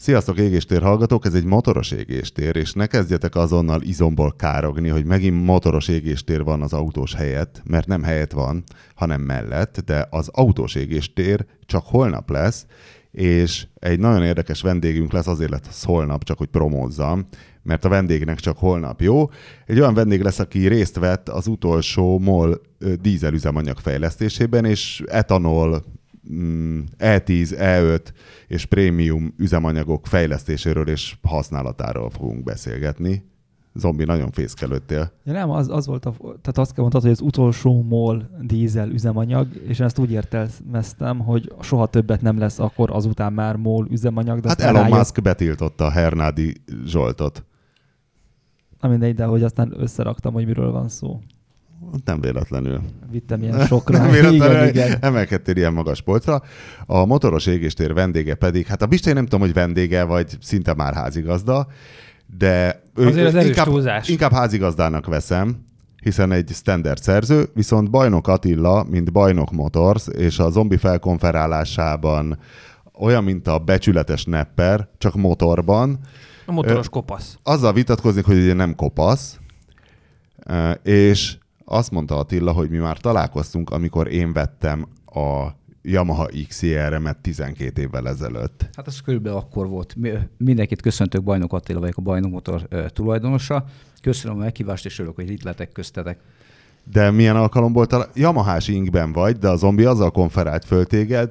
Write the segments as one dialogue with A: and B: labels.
A: Sziasztok égéstér hallgatók, ez egy motoros égéstér, és ne kezdjetek azonnal izomból károgni, hogy megint motoros égéstér van az autós helyett, mert nem helyett van, hanem mellett, de az autós égéstér csak holnap lesz, és egy nagyon érdekes vendégünk lesz, azért lesz holnap, csak hogy promózzam, mert a vendégnek csak holnap jó. Egy olyan vendég lesz, aki részt vett az utolsó MOL dízelüzemanyag fejlesztésében, és etanol E10, E5 és prémium üzemanyagok fejlesztéséről és használatáról fogunk beszélgetni. Zombi, nagyon fészkelődtél.
B: Ja, nem, az, az volt, a, tehát azt kell mondtad, hogy az utolsó MOL dízel üzemanyag, és én ezt úgy értelmeztem, hogy soha többet nem lesz akkor azután már MOL üzemanyag. De
A: hát Elon rájött... Musk betiltotta a Hernádi Zsoltot.
B: Na mindegy, de hogy aztán összeraktam, hogy miről van szó.
A: Nem véletlenül.
B: Vittem ilyen sokra.
A: Nem véletlenül igen, igen. emelkedtél ilyen magas polcra. A motoros égéstér vendége pedig, hát a Bistén nem tudom, hogy vendége, vagy szinte már házigazda, de
C: Azért
A: ő,
C: az
A: inkább,
C: túlzás.
A: inkább házigazdának veszem, hiszen egy standard szerző, viszont Bajnok Attila, mint Bajnok Motors, és a zombi felkonferálásában olyan, mint a becsületes nepper, csak motorban.
C: A motoros kopasz.
A: Azzal vitatkozik, hogy ugye nem kopasz, és azt mondta Attila, hogy mi már találkoztunk, amikor én vettem a Yamaha XR-emet 12 évvel ezelőtt.
D: Hát ez körülbelül akkor volt. Mindenkit köszöntök, Bajnok Attila vagyok, a Bajnok Motor tulajdonosa. Köszönöm a meghívást, és örülök, hogy itt letek köztetek.
A: De milyen alkalomból talál... Yamahás inkben vagy, de a zombi azzal konferált föl téged,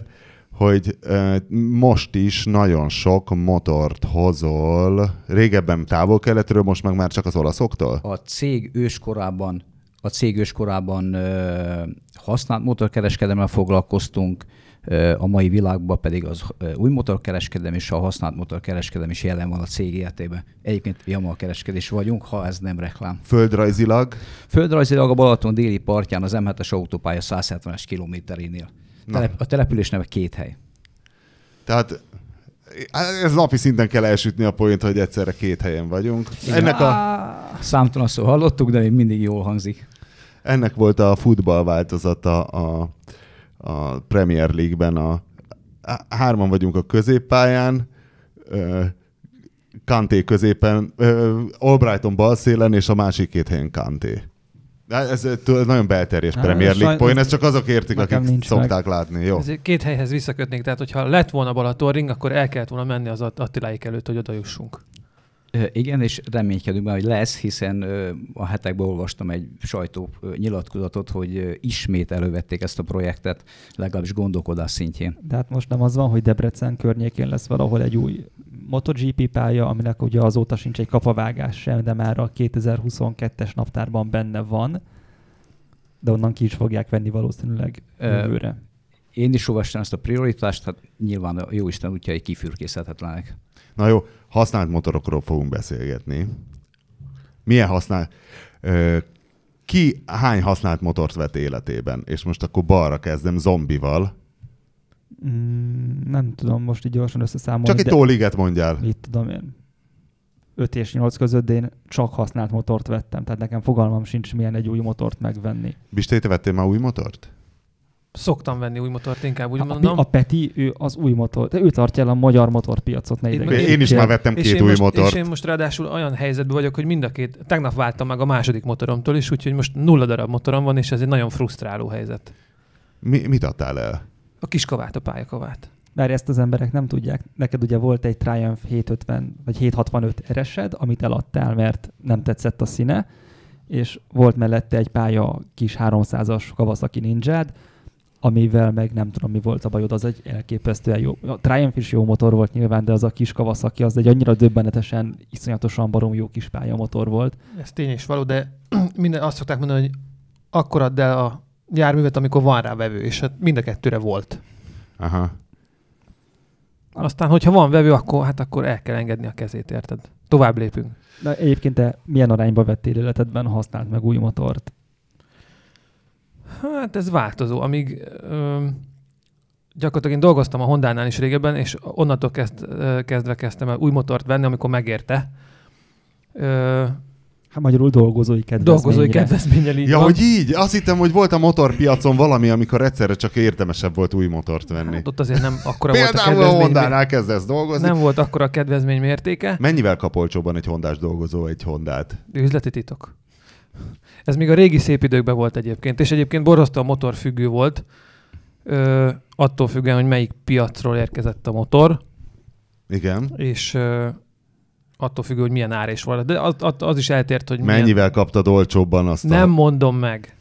A: hogy uh, most is nagyon sok motort hozol, régebben távol-keletről, most meg már csak az olaszoktól?
D: A cég őskorában a cég őskorában használt motorkereskedelemmel foglalkoztunk, a mai világban pedig az új motorkereskedelem és a használt motorkereskedelem is jelen van a cég életében. Egyébként Yamaha kereskedés vagyunk, ha ez nem reklám.
A: Földrajzilag?
D: Földrajzilag a Balaton déli partján az M7-es autópálya 170-es kilométerénél. A település neve két hely.
A: Tehát ez napi szinten kell elsütni a point, hogy egyszerre két helyen vagyunk. Ennek a...
D: Számtalan szó hallottuk, de még mindig jól hangzik.
A: Ennek volt a futball változata a, a Premier League-ben. A, a, hárman vagyunk a középpályán, Kanté középen, Albrighton bal szélen, és a másik két helyen Kanté. Ez nagyon belterjes Há, Premier League point, ez csak azok értik, akik szokták meg. látni. Jó. Ez
C: két helyhez visszakötnék, tehát hogyha lett volna Balatonring, akkor el kellett volna menni az Attiláik előtt, hogy oda jussunk.
D: Igen, és reménykedünk már, hogy lesz, hiszen a hetekben olvastam egy sajtó nyilatkozatot, hogy ismét elővették ezt a projektet, legalábbis gondolkodás szintjén.
B: De hát most nem az van, hogy Debrecen környékén lesz valahol egy új MotoGP pálya, aminek ugye azóta sincs egy kapavágás sem, de már a 2022-es naptárban benne van, de onnan ki is fogják venni valószínűleg jövőre.
D: Én is olvastam ezt a prioritást, hát nyilván a jóisten útjai kifürkészhetetlenek.
A: Na jó, használt motorokról fogunk beszélgetni. Milyen használt... Ki hány használt motort vett életében? És most akkor balra kezdem zombival.
B: Mm, nem tudom most így gyorsan összeszámolni.
A: Csak egy tóliget mondjál.
B: Mit tudom én. 5 és 8 között, de én csak használt motort vettem, tehát nekem fogalmam sincs, milyen egy új motort megvenni.
A: Bisté, te vettél már új motort?
C: Szoktam venni új motort, inkább úgy
B: a,
C: mondom.
B: A Peti, ő az új motor, de ő tartja el a magyar motorpiacot. Ne
A: én, én, is már vettem két új
C: most,
A: motort.
C: És én most ráadásul olyan helyzetben vagyok, hogy mind a két, tegnap váltam meg a második motoromtól is, úgyhogy most nulla darab motorom van, és ez egy nagyon frusztráló helyzet.
A: Mi, mit adtál el?
C: A kiskavát, a pályakavát.
B: Mert ezt az emberek nem tudják. Neked ugye volt egy Triumph 750 vagy 765 eresed, amit eladtál, mert nem tetszett a színe, és volt mellette egy pálya kis 300-as Kawasaki Ninja amivel meg nem tudom, mi volt a bajod, az egy elképesztően jó. A Triumph is jó motor volt nyilván, de az a kis Kawasaki, az egy annyira döbbenetesen, iszonyatosan barom jó kis motor volt.
C: Ez tény is való, de minden azt szokták mondani, hogy akkor add el a járművet, amikor van rá vevő, és hát mind a kettőre volt.
A: Aha.
C: Aztán, hogyha van vevő, akkor, hát akkor el kell engedni a kezét, érted? Tovább lépünk.
B: De egyébként te milyen arányba vettél életedben használt meg új motort?
C: Hát ez változó, amíg ö, gyakorlatilag én dolgoztam a Honda-nál is régebben, és onnantól kezd, kezdve kezdtem el új motort venni, amikor megérte. Ö,
B: Hát magyarul dolgozói kedvezményre.
C: Dolgozói kedvezménnyel így
A: Ja,
C: van.
A: hogy így? Azt hittem, hogy volt a motorpiacon valami, amikor egyszerre csak érdemesebb volt új motort venni.
C: Hát ott azért nem akkora volt a
A: Például a
C: kedvezmény.
A: Hondánál kezdesz dolgozni.
C: Nem volt akkora a kedvezmény mértéke.
A: Mennyivel kap olcsóban egy hondás dolgozó egy hondát?
C: Üzleti titok. Ez még a régi szép időkben volt egyébként, és egyébként borzasztóan motorfüggő volt, ö, attól függően, hogy melyik piacról érkezett a motor,
A: Igen.
C: és ö, attól függő, hogy milyen ár is volt. De az, az, is eltért, hogy milyen...
A: Mennyivel kaptad olcsóbban azt
C: Nem
A: a...
C: mondom meg.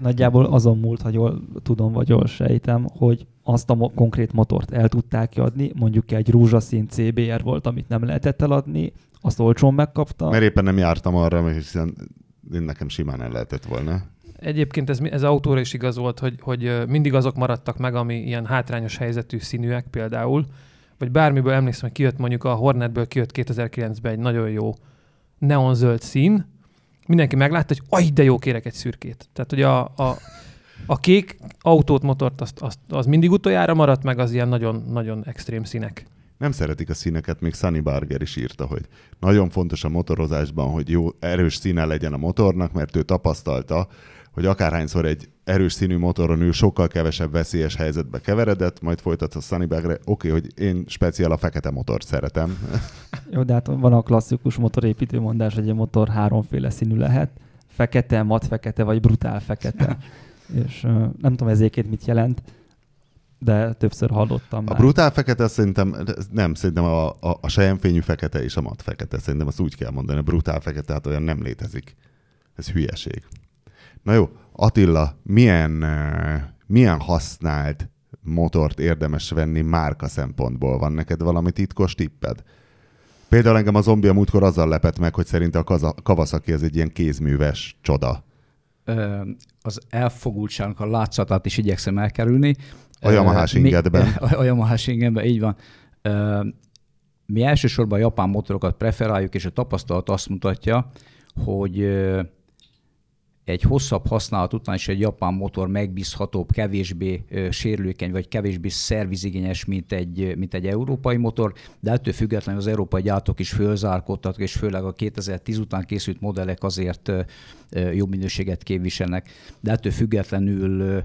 B: Nagyjából azon múlt, ha jól tudom, vagy jól sejtem, hogy azt a mo- konkrét motort el tudták adni, mondjuk egy rózsaszín CBR volt, amit nem lehetett eladni, azt olcsón megkapta.
A: Mert éppen nem jártam arra, mert hiszen nekem simán el lehetett volna.
C: Egyébként ez, ez autóra is igaz volt, hogy, hogy mindig azok maradtak meg, ami ilyen hátrányos helyzetű színűek például, vagy bármiből emlékszem, hogy kijött mondjuk a Hornetből kijött 2009-ben egy nagyon jó neonzöld szín, mindenki meglátta, hogy aj, de jó, kérek egy szürkét. Tehát, hogy a, a, a kék autót, motort, azt, azt, az mindig utoljára maradt meg az ilyen nagyon, nagyon extrém színek.
A: Nem szeretik a színeket, még Sunny Barger is írta, hogy nagyon fontos a motorozásban, hogy jó, erős színe legyen a motornak, mert ő tapasztalta, hogy akárhányszor egy erős színű motoron ül, sokkal kevesebb veszélyes helyzetbe keveredett, majd folytat a Sunny Barger, oké, okay, hogy én speciál a fekete motort szeretem.
B: Jó, de hát van a klasszikus motorépítő mondás, hogy egy motor háromféle színű lehet. Fekete, mat fekete, vagy brutál fekete. És uh, nem tudom ezéként mit jelent, de többször hallottam
A: A
B: már.
A: brutál fekete szerintem, nem, szerintem a, a, a sejemfényű fekete és a mat fekete. Szerintem azt úgy kell mondani, a brutál fekete, hát olyan nem létezik. Ez hülyeség. Na jó, Attila, milyen, milyen használt motort érdemes venni márka szempontból? Van neked valami titkos tipped? Például engem a zombi a múltkor azzal lepett meg, hogy szerint a kaza- Kawasaki ez egy ilyen kézműves csoda.
D: Ö, az elfogultságnak a látszatát is igyekszem elkerülni.
A: A Yamaha-s
D: Ö, mi-
A: ingedben.
D: A, Yamaha-s ingedben, így van. Mi elsősorban a japán motorokat preferáljuk, és a tapasztalat azt mutatja, hogy egy hosszabb használat után is egy japán motor megbízhatóbb, kevésbé sérülékeny, vagy kevésbé szervizigényes, mint egy, mint egy európai motor, de ettől függetlenül az európai gyártók is fölzárkódtak, és főleg a 2010 után készült modellek azért jobb minőséget képviselnek, de ettől függetlenül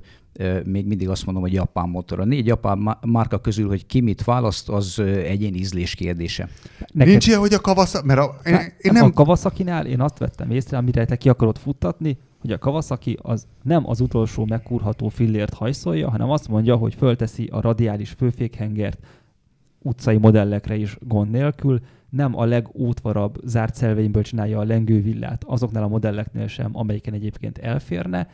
D: még mindig azt mondom, hogy japán motor. A négy japán má- márka közül, hogy ki mit választ, az ö, egyéni ízlés kérdése.
B: Neked,
A: Nincs ilyen, hogy a Kawasaki, mert a, én,
B: nem,
A: én
B: nem. A Kawasaki-nál én azt vettem észre, amire te ki akarod futtatni, hogy a Kawasaki az nem az utolsó megkurható fillért hajszolja, hanem azt mondja, hogy fölteszi a radiális főfékhengert utcai modellekre is gond nélkül, nem a legútvarabb zárt szelvényből csinálja a lengővillát azoknál a modelleknél sem, amelyiken egyébként elférne.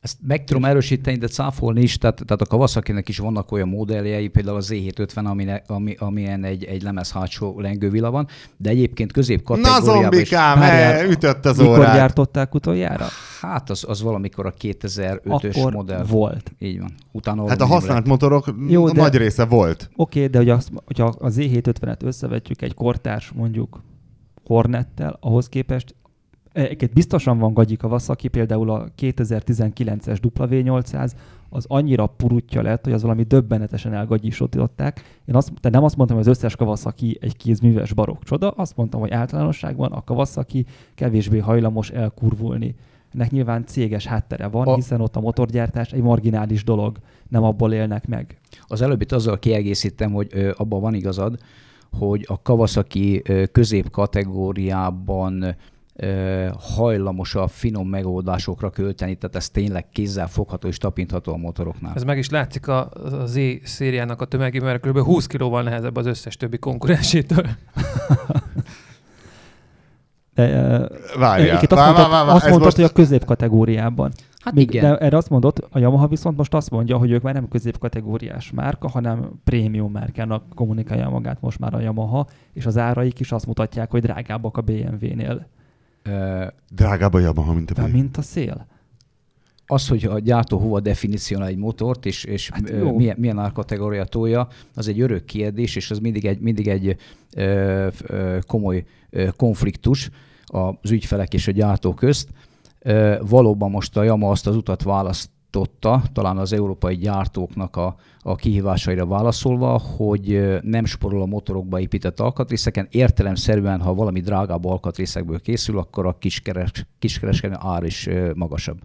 D: Ezt meg tudom erősíteni, de cáfolni is, tehát, tehát a Kawasaki-nek is vannak olyan modelljei, például az Z750, amine, ami, amilyen egy, egy lemez hátsó lengővilla van, de egyébként közép
A: Na
D: kategóriában is,
A: zombikám,
B: Várjál,
A: eh, ütött az
B: Mikor
A: órát.
B: gyártották utoljára?
D: hát az, az valamikor a 2005-ös
B: Akkor
D: modell.
B: volt.
D: Így van. Utána
A: Hát a használt motorok
B: Jó,
A: Jó,
B: de-
A: nagy része volt.
B: Oké, okay, de hogy azt, hogyha a Z750-et összevetjük egy kortárs mondjuk Hornettel, ahhoz képest Egyébként biztosan van gagyi Kawasaki, például a 2019-es W800, az annyira purutja lett, hogy az valami döbbenetesen elgagyisították. Én azt, de nem azt mondtam, hogy az összes Kawasaki egy kézműves barokk csoda, azt mondtam, hogy általánosságban a Kawasaki kevésbé hajlamos elkurvulni. Ennek nyilván céges háttere van,
D: A-
B: hiszen ott a motorgyártás egy marginális dolog, nem abból élnek meg.
D: Az előbbit azzal kiegészítem, hogy ö, abban van igazad, hogy a Kawasaki középkategóriában hajlamos a finom megoldásokra költeni, tehát ez tényleg kézzel fogható és tapintható a motoroknál.
C: Ez meg is látszik a, a Z szériának a tömegében, mert kb. 20 kilóval nehezebb az összes többi konkurensétől.
A: Várjál.
B: Azt
A: Vár,
B: mondtad,
A: vár, vár,
B: azt mondtad
A: most-
B: hogy a középkategóriában.
D: Hát
B: Még,
D: igen.
B: De erre azt mondod, a Yamaha viszont most azt mondja, hogy ők már nem középkategóriás márka, hanem prémium márkának kommunikálja magát most már a Yamaha, és az áraik is azt mutatják, hogy drágábbak a BMW-nél.
A: Drágább a Yamaha, mint a BMW.
B: mint a szél.
D: az, hogy a gyártó hova definícionál egy motort, és, és
B: Hát
D: hát
B: jó.
D: milyen, milyen árkategória tolja, az egy örök kérdés, és az mindig egy, mindig egy ö, ö, komoly ö, konfliktus az ügyfelek és a gyártó közt. Ö, valóban most a Yamaha azt az utat választ megoldotta, talán az európai gyártóknak a, a kihívásaira válaszolva, hogy nem sporol a motorokba épített alkatrészeken. Értelemszerűen, ha valami drágább alkatrészekből készül, akkor a kiskeres, kiskereskedelmi ár is magasabb.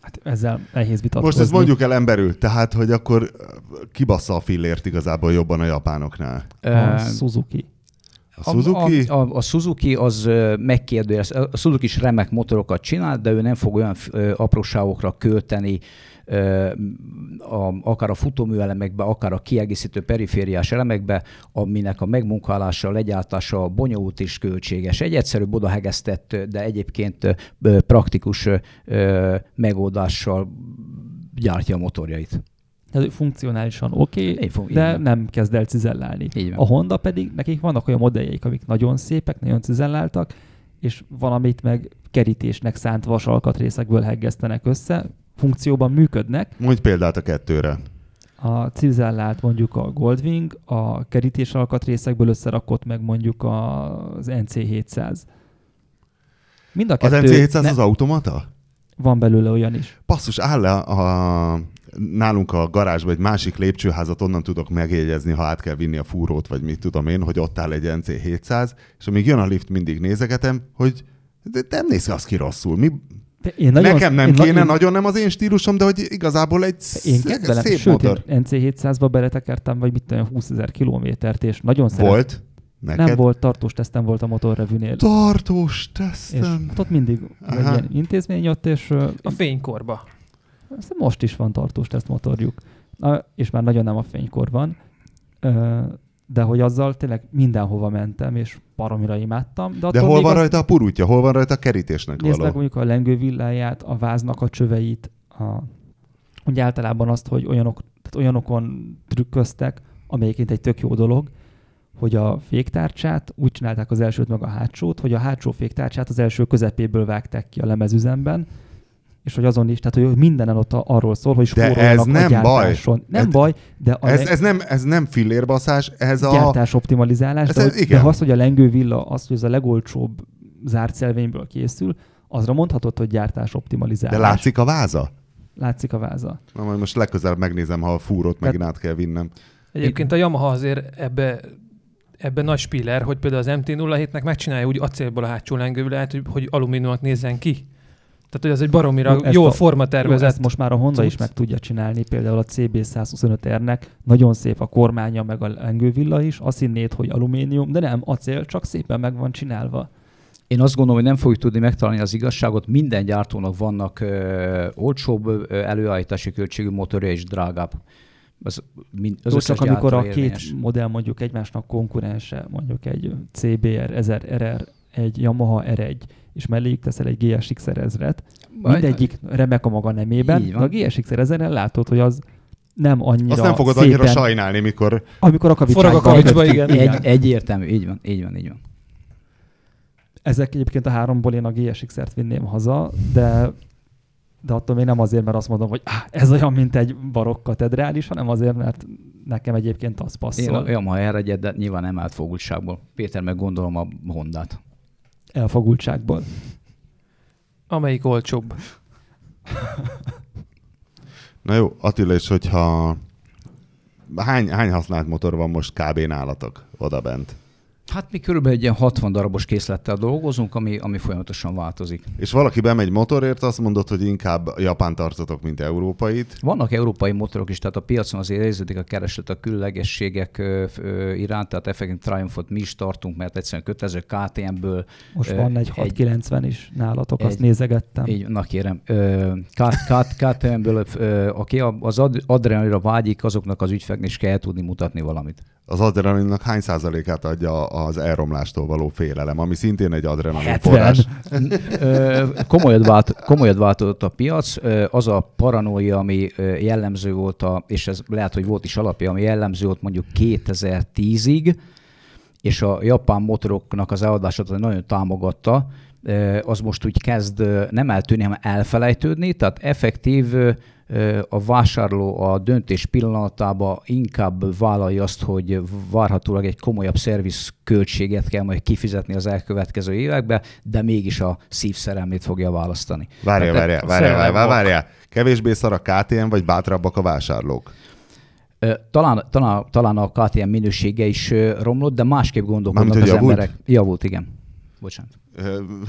B: Hát ezzel nehéz vitatkozni.
A: Most ezt mondjuk el emberül, tehát, hogy akkor kibassza a fillért igazából jobban a japánoknál.
B: A Suzuki.
A: A Suzuki?
D: A, a, a Suzuki az megkérdőjelez. A Suzuki is remek motorokat csinál, de ő nem fog olyan apróságokra költeni, a, akár a futóműelemekbe, akár a kiegészítő perifériás elemekbe, aminek a megmunkálása, a legyártása bonyolult és költséges. Egy egyszerű odahegesztett, de egyébként praktikus megoldással gyártja a motorjait.
B: Tehát funkcionálisan oké, okay, de igen. nem kezd el cizellálni. A Honda pedig, nekik vannak olyan modelljeik, amik nagyon szépek, nagyon cizelláltak, és valamit meg kerítésnek szánt vasalkatrészekből heggesztenek össze, funkcióban működnek.
A: Mondj példát a kettőre.
B: A cizellált mondjuk a Goldwing, a kerítés alkatrészekből összerakott meg mondjuk az NC700.
A: Mind a kettő, az NC700 ne... az automata?
B: Van belőle olyan is.
A: Passzus, áll le a, nálunk a garázsban egy másik lépcsőházat, onnan tudok megjegyezni, ha át kell vinni a fúrót, vagy mit tudom én, hogy ott áll egy NC700, és amíg jön a lift, mindig nézegetem, hogy de nem néz az ki rosszul. Mi, én nagyon, Nekem nem én kéne, én, nagyon nem az én stílusom, de hogy igazából egy én kedvelem, szép sőt, motor.
B: Én NC700-ba beletekertem, vagy mit tudom, 20 ezer kilométert, és nagyon szeretem.
A: Volt?
B: Neked? Nem volt, tartós tesztem volt a motorrevűnél.
A: Tartós tesztem? És
B: hát ott mindig egy ilyen intézmény ott, és...
C: A fénykorba.
B: Most is van tartós teszt motorjuk. Na, és már nagyon nem a fénykor van de hogy azzal tényleg mindenhova mentem, és baromira imádtam.
A: De, de hol van rajta az... a purutja? Hol van rajta a kerítésnek
B: Nézd
A: való?
B: meg mondjuk a lengővilláját, a váznak a csöveit, a... úgy általában azt, hogy olyanok, tehát olyanokon trükköztek, amelyiként egy tök jó dolog, hogy a féktárcsát úgy csinálták az elsőt meg a hátsót, hogy a hátsó féktárcsát az első közepéből vágták ki a lemezüzemben, és hogy azon is, tehát hogy mindenen ott arról szól, hogy
A: de ez nem a baj.
B: Nem ez, baj, de
A: a ez, ez, nem, ez nem fillérbaszás, ez a...
B: Gyártás optimalizálás, ez, de, ez, igen. de az, hogy a lengővilla, az, hogy ez a legolcsóbb zárt szelvényből készül, azra mondhatod, hogy gyártás optimalizálás.
A: De látszik a váza?
B: Látszik a váza.
A: Na, majd most legközelebb megnézem, ha a fúrót megint át kell vinnem.
C: Egyébként a Yamaha azért ebbe ebben nagy spiller, hogy például az MT-07-nek megcsinálja úgy acélból a hátsó lengővillát, hogy, hogy alumíniumot nézzen ki. Tehát, hogy ez egy baromira jó, jól forma tervezett. Jó,
B: ezt most már a Honda cucc. is meg tudja csinálni, például a CB125R-nek nagyon szép a kormánya, meg a lengővilla is, azt hinnéd, hogy alumínium, de nem, acél, csak szépen meg van csinálva.
D: Én azt gondolom, hogy nem fogjuk tudni megtalálni az igazságot. Minden gyártónak vannak ö, olcsóbb ö, előállítási költségű motorja és drágább.
B: Az, mind, az csak amikor a érvényes. két modell mondjuk egymásnak konkurense, mondjuk egy CBR 1000 RR, egy Yamaha R1, és melléjük teszel egy GSX-er ezret. Mindegyik remek a maga nemében, de a GSX-er ezeren látod, hogy az nem annyira
A: Azt nem fogod
B: szépen,
A: annyira sajnálni, mikor...
B: Amikor a kavicsba.
C: a kavicsba, igen.
D: Egy, egyértelmű, így van, így van, így van.
B: Ezek egyébként a háromból én a GSX-ert vinném haza, de de attól még nem azért, mert azt mondom, hogy ah, ez olyan, mint egy barokk katedrális, hanem azért, mert nekem egyébként az passzol.
D: Én a erre egyet, de nyilván nem állt fogultságból. Péter, meg gondolom a Hondát
B: elfogultságból.
C: Amelyik olcsóbb.
A: Na jó, Attila, és hogyha hány, hány használt motor van most kb. nálatok oda bent?
D: Hát mi körülbelül egy ilyen 60 darabos készlettel dolgozunk, ami, ami folyamatosan változik.
A: És valaki bemegy motorért, azt mondod, hogy inkább Japán tartotok, mint európait.
D: Vannak európai motorok is, tehát a piacon azért érződik a kereslet a különlegességek iránt, tehát effektív Triumphot mi is tartunk, mert egyszerűen kötelező KTM-ből.
B: Most van egy 690 egy, is nálatok, egy, azt nézegettem.
D: Így, na kérem, KTM-ből, aki az adrenalinra vágyik, azoknak az ügyfeknek is kell tudni mutatni valamit
A: az adrenalinnak hány százalékát adja az elromlástól való félelem, ami szintén egy adrenalin forrás?
D: komolyat, vált, komolyat változott a piac. Az a paranoia, ami jellemző volt, a, és ez lehet, hogy volt is alapja, ami jellemző volt mondjuk 2010-ig, és a japán motoroknak az eladását nagyon támogatta, az most úgy kezd nem eltűnni, hanem elfelejtődni, tehát effektív a vásárló a döntés pillanatában inkább vállalja azt, hogy várhatólag egy komolyabb szerviz költséget kell majd kifizetni az elkövetkező években, de mégis a szívszerelmét fogja választani.
A: Várja, várja, várja, várja, várja. Kevésbé szar a KTM, vagy bátrabbak a vásárlók?
D: Talán, talán, talán a KTM minősége is romlott, de másképp gondolkodnak Mármint, az javult? emberek. Javult, igen. Bocsánat.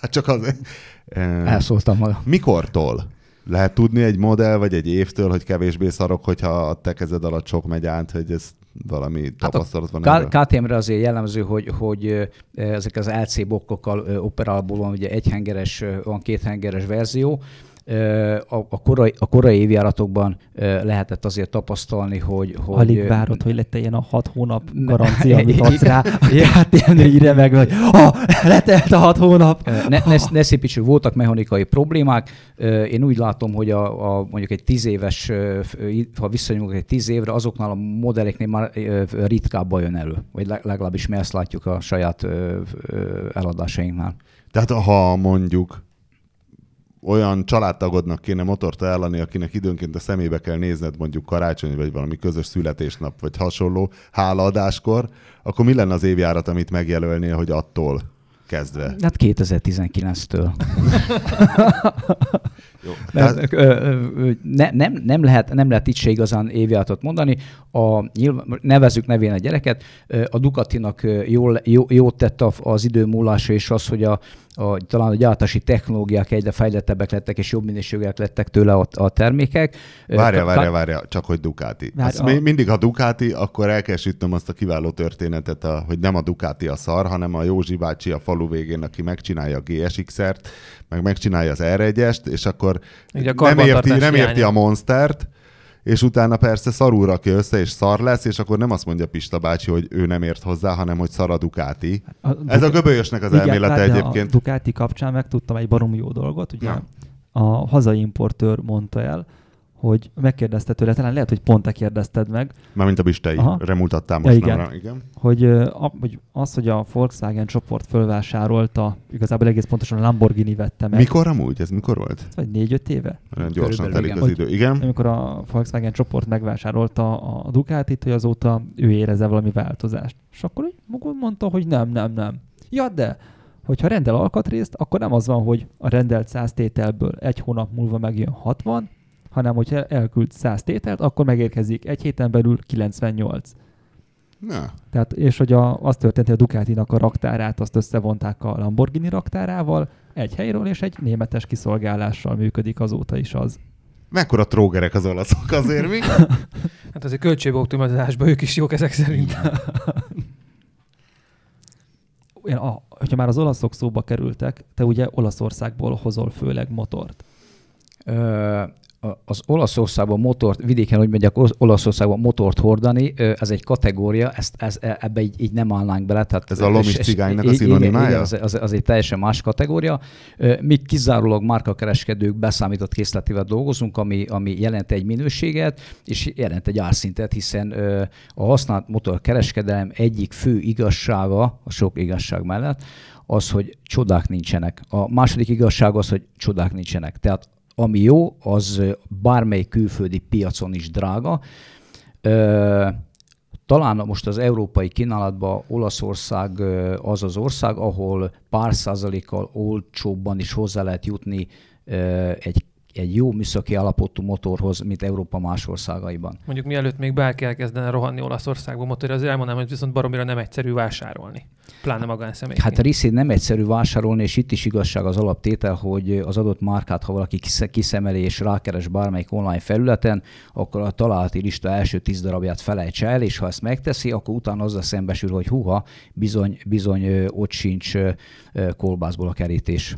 A: Hát csak az...
D: Elszóltam maga.
A: Mikortól? Lehet tudni egy modell vagy egy évtől, hogy kevésbé szarok, hogyha a te kezed alatt sok megy át, hogy ez valami hát tapasztalat van?
D: K- KTM-re azért jellemző, hogy, hogy ezek az LC bokkokkal operálból van ugye egyhengeres, van kéthengeres verzió, a, a, korai, a korai évjáratokban lehetett azért tapasztalni, hogy... hogy
B: Alig várod, hogy lett ilyen a hat hónap garancia, amit adsz rá, a KTM-nél írja meg, hogy ha, letelt a hat hónap.
D: Ne, ne, ne szépítsük, voltak mechanikai problémák. Én úgy látom, hogy a, a mondjuk egy tíz éves, ha visszanyúlunk egy tíz évre, azoknál a modelleknél már ritkábban jön elő. Vagy legalábbis mi ezt látjuk a saját eladásainknál.
A: Tehát ha mondjuk olyan családtagodnak kéne motort ajánlani, akinek időnként a szemébe kell nézned mondjuk karácsony, vagy valami közös születésnap, vagy hasonló hálaadáskor, akkor mi lenne az évjárat, amit megjelölnél, hogy attól kezdve?
D: Hát 2019-től. Jó, tehát... ne, nem, nem, lehet, nem lehet itt se igazán évjáratot mondani. A, nyilván, nevezzük nevén a gyereket. A Ducatinak jól, jó, jót tett az idő múlása, és az, hogy a, a, talán a gyártási technológiák egyre fejlettebbek lettek, és jobb minőségűek lettek tőle a, a termékek.
A: Várja, várja, várja, csak hogy Ducati. Várj, a... Mindig ha Ducati, akkor el kell sütnöm azt a kiváló történetet, a, hogy nem a Ducati a szar, hanem a Józsi bácsi a falu végén, aki megcsinálja a GSX-ert, meg megcsinálja az r és akkor nem érti, nem érti a Monstert, és utána persze szarul rakja össze, és szar lesz, és akkor nem azt mondja Pista bácsi, hogy ő nem ért hozzá, hanem hogy szar a Ducati. A Ez a göbölyösnek az igen, elmélete egyébként.
B: A Ducati kapcsán megtudtam egy barom jó dolgot, ugye ja. a hazai importőr mondta el, hogy megkérdezte tőle, talán lehet, hogy pont te kérdezted meg.
A: Mármint a Bistei, remultattál most ja,
B: igen. Rá, igen. Hogy, a, hogy az, hogy a Volkswagen csoport fölvásárolta, igazából egész pontosan a Lamborghini vette meg.
A: Mikor amúgy? Ez mikor volt? Ez
B: vagy négy-öt éve.
A: Olyan gyorsan telik igen. az idő, igen.
B: Amikor a Volkswagen csoport megvásárolta a Ducatit, hogy azóta ő érezze valami változást. És akkor úgy mondta, hogy nem, nem, nem. Ja, de hogyha rendel alkatrészt, akkor nem az van, hogy a rendelt 100 tételből egy hónap múlva megjön 60, hanem hogyha elküld 100 tételt, akkor megérkezik egy héten belül 98.
A: Na.
B: Tehát, és hogy a, az történt, hogy a Ducatinak a raktárát azt összevonták a Lamborghini raktárával egy helyről, és egy németes kiszolgálással működik azóta is az.
A: Mekkora trógerek az olaszok azért mi?
C: hát azért költségoptimalizásban ők is jók ezek szerint.
B: Én, a, hogyha már az olaszok szóba kerültek, te ugye Olaszországból hozol főleg motort.
D: Ö, az Olaszországban motort, vidéken, hogy megyek Olaszországban motort hordani, ez egy kategória, ezt, ez, e, ebbe így, így nem állnánk bele. Tehát,
A: ez a lomis cigánynak a szinonimája? Igen,
D: az, az, az, egy teljesen más kategória. Mi kizárólag márkakereskedők beszámított készletével dolgozunk, ami, ami jelent egy minőséget, és jelent egy árszintet, hiszen a használt motorkereskedelem egyik fő igazsága, a sok igazság mellett, az, hogy csodák nincsenek. A második igazság az, hogy csodák nincsenek. Tehát ami jó, az bármely külföldi piacon is drága. Talán most az európai kínálatban Olaszország az az ország, ahol pár százalékkal olcsóbban is hozzá lehet jutni egy egy jó műszaki állapotú motorhoz, mint Európa más országaiban.
C: Mondjuk mielőtt még bárki elkezdene rohanni Olaszországba motorra, azért elmondanám, hogy viszont baromira nem egyszerű vásárolni. Pláne magánszemélyként.
D: Hát a részét nem egyszerű vásárolni, és itt is igazság az alaptétel, hogy az adott márkát, ha valaki kiszemeli és rákeres bármelyik online felületen, akkor a találati lista első tíz darabját felejtse el, és ha ezt megteszi, akkor utána azzal szembesül, hogy huha, bizony, bizony ott sincs kolbászból a kerítés.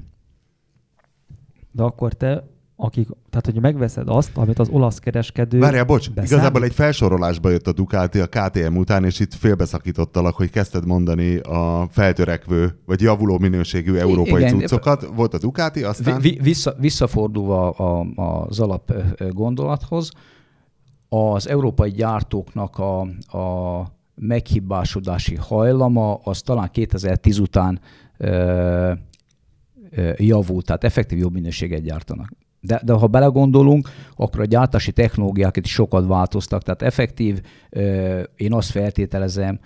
B: De akkor te akik, tehát hogy megveszed azt, amit az olasz kereskedő
A: Várjál, bocs, beszámít. igazából egy felsorolásba jött a Ducati a KTM után, és itt félbeszakítottalak, hogy kezdted mondani a feltörekvő, vagy javuló minőségű európai Igen, cuccokat. Volt a Ducati, aztán...
D: Vissza, visszafordulva a, az alap gondolathoz, az európai gyártóknak a, a meghibásodási hajlama az talán 2010 után javult, tehát effektív jobb minőséget gyártanak. De, de ha belegondolunk, akkor a gyártási technológiák itt sokat változtak, tehát effektív, én azt feltételezem,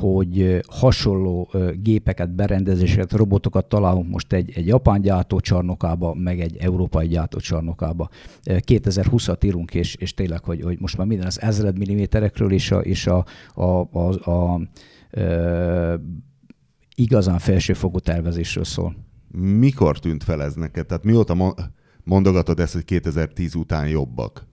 D: hogy hasonló gépeket, berendezéseket, robotokat találunk most egy, egy japán gyártócsarnokába, meg egy európai gyártócsarnokába. 2020-at írunk, és, és tényleg, hogy, hogy most már minden az ezred milliméterekről és a, és a, a, a, a, a igazán felsőfokú tervezésről szól.
A: Mikor tűnt fel ez neked? Tehát mióta mondogatod ezt, hogy 2010 után jobbak?